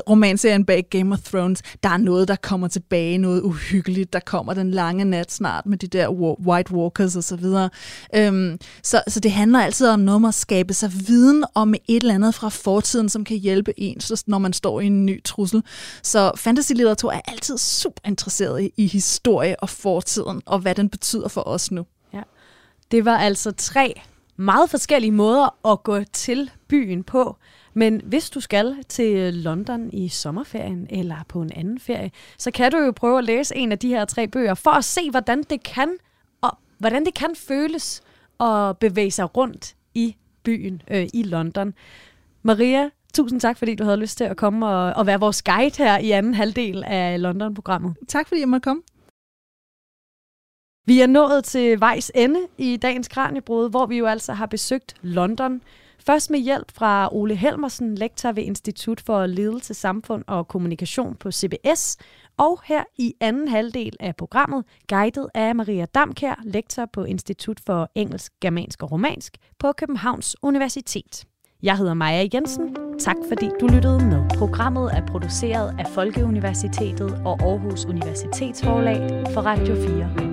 [SPEAKER 4] romanserien bag Game of Thrones. Der er noget, der kommer tilbage, noget uhyggeligt. Der kommer den lange nat snart med de der White Walkers osv. Så, øhm, så, så det handler altid om noget om at skabe sig viden om et eller andet fra fortiden, som kan hjælpe en, når man står i en ny trussel. Så fantasy-litteratur er altid super interesseret i, historie og fortiden, og hvad den betyder for os nu. Ja.
[SPEAKER 1] Det var altså tre meget forskellige måder at gå til byen på. Men hvis du skal til London i sommerferien eller på en anden ferie, så kan du jo prøve at læse en af de her tre bøger for at se, hvordan det kan, og hvordan det kan føles at bevæge sig rundt i byen øh, i London. Maria, tusind tak, fordi du havde lyst til at komme og, og være vores guide her i anden halvdel af London-programmet.
[SPEAKER 4] Tak, fordi jeg måtte komme.
[SPEAKER 1] Vi er nået til vejs ende i dagens Kranjebrud, hvor vi jo altså har besøgt London. Først med hjælp fra Ole Helmersen, lektor ved Institut for Ledelse, Samfund og Kommunikation på CBS, og her i anden halvdel af programmet, guidet af Maria Damkær, lektor på Institut for Engelsk, Germansk og Romansk på Københavns Universitet. Jeg hedder Maja Jensen. Tak fordi du lyttede med. Programmet er produceret af Folkeuniversitetet og Aarhus Universitetsforlag for Radio 4.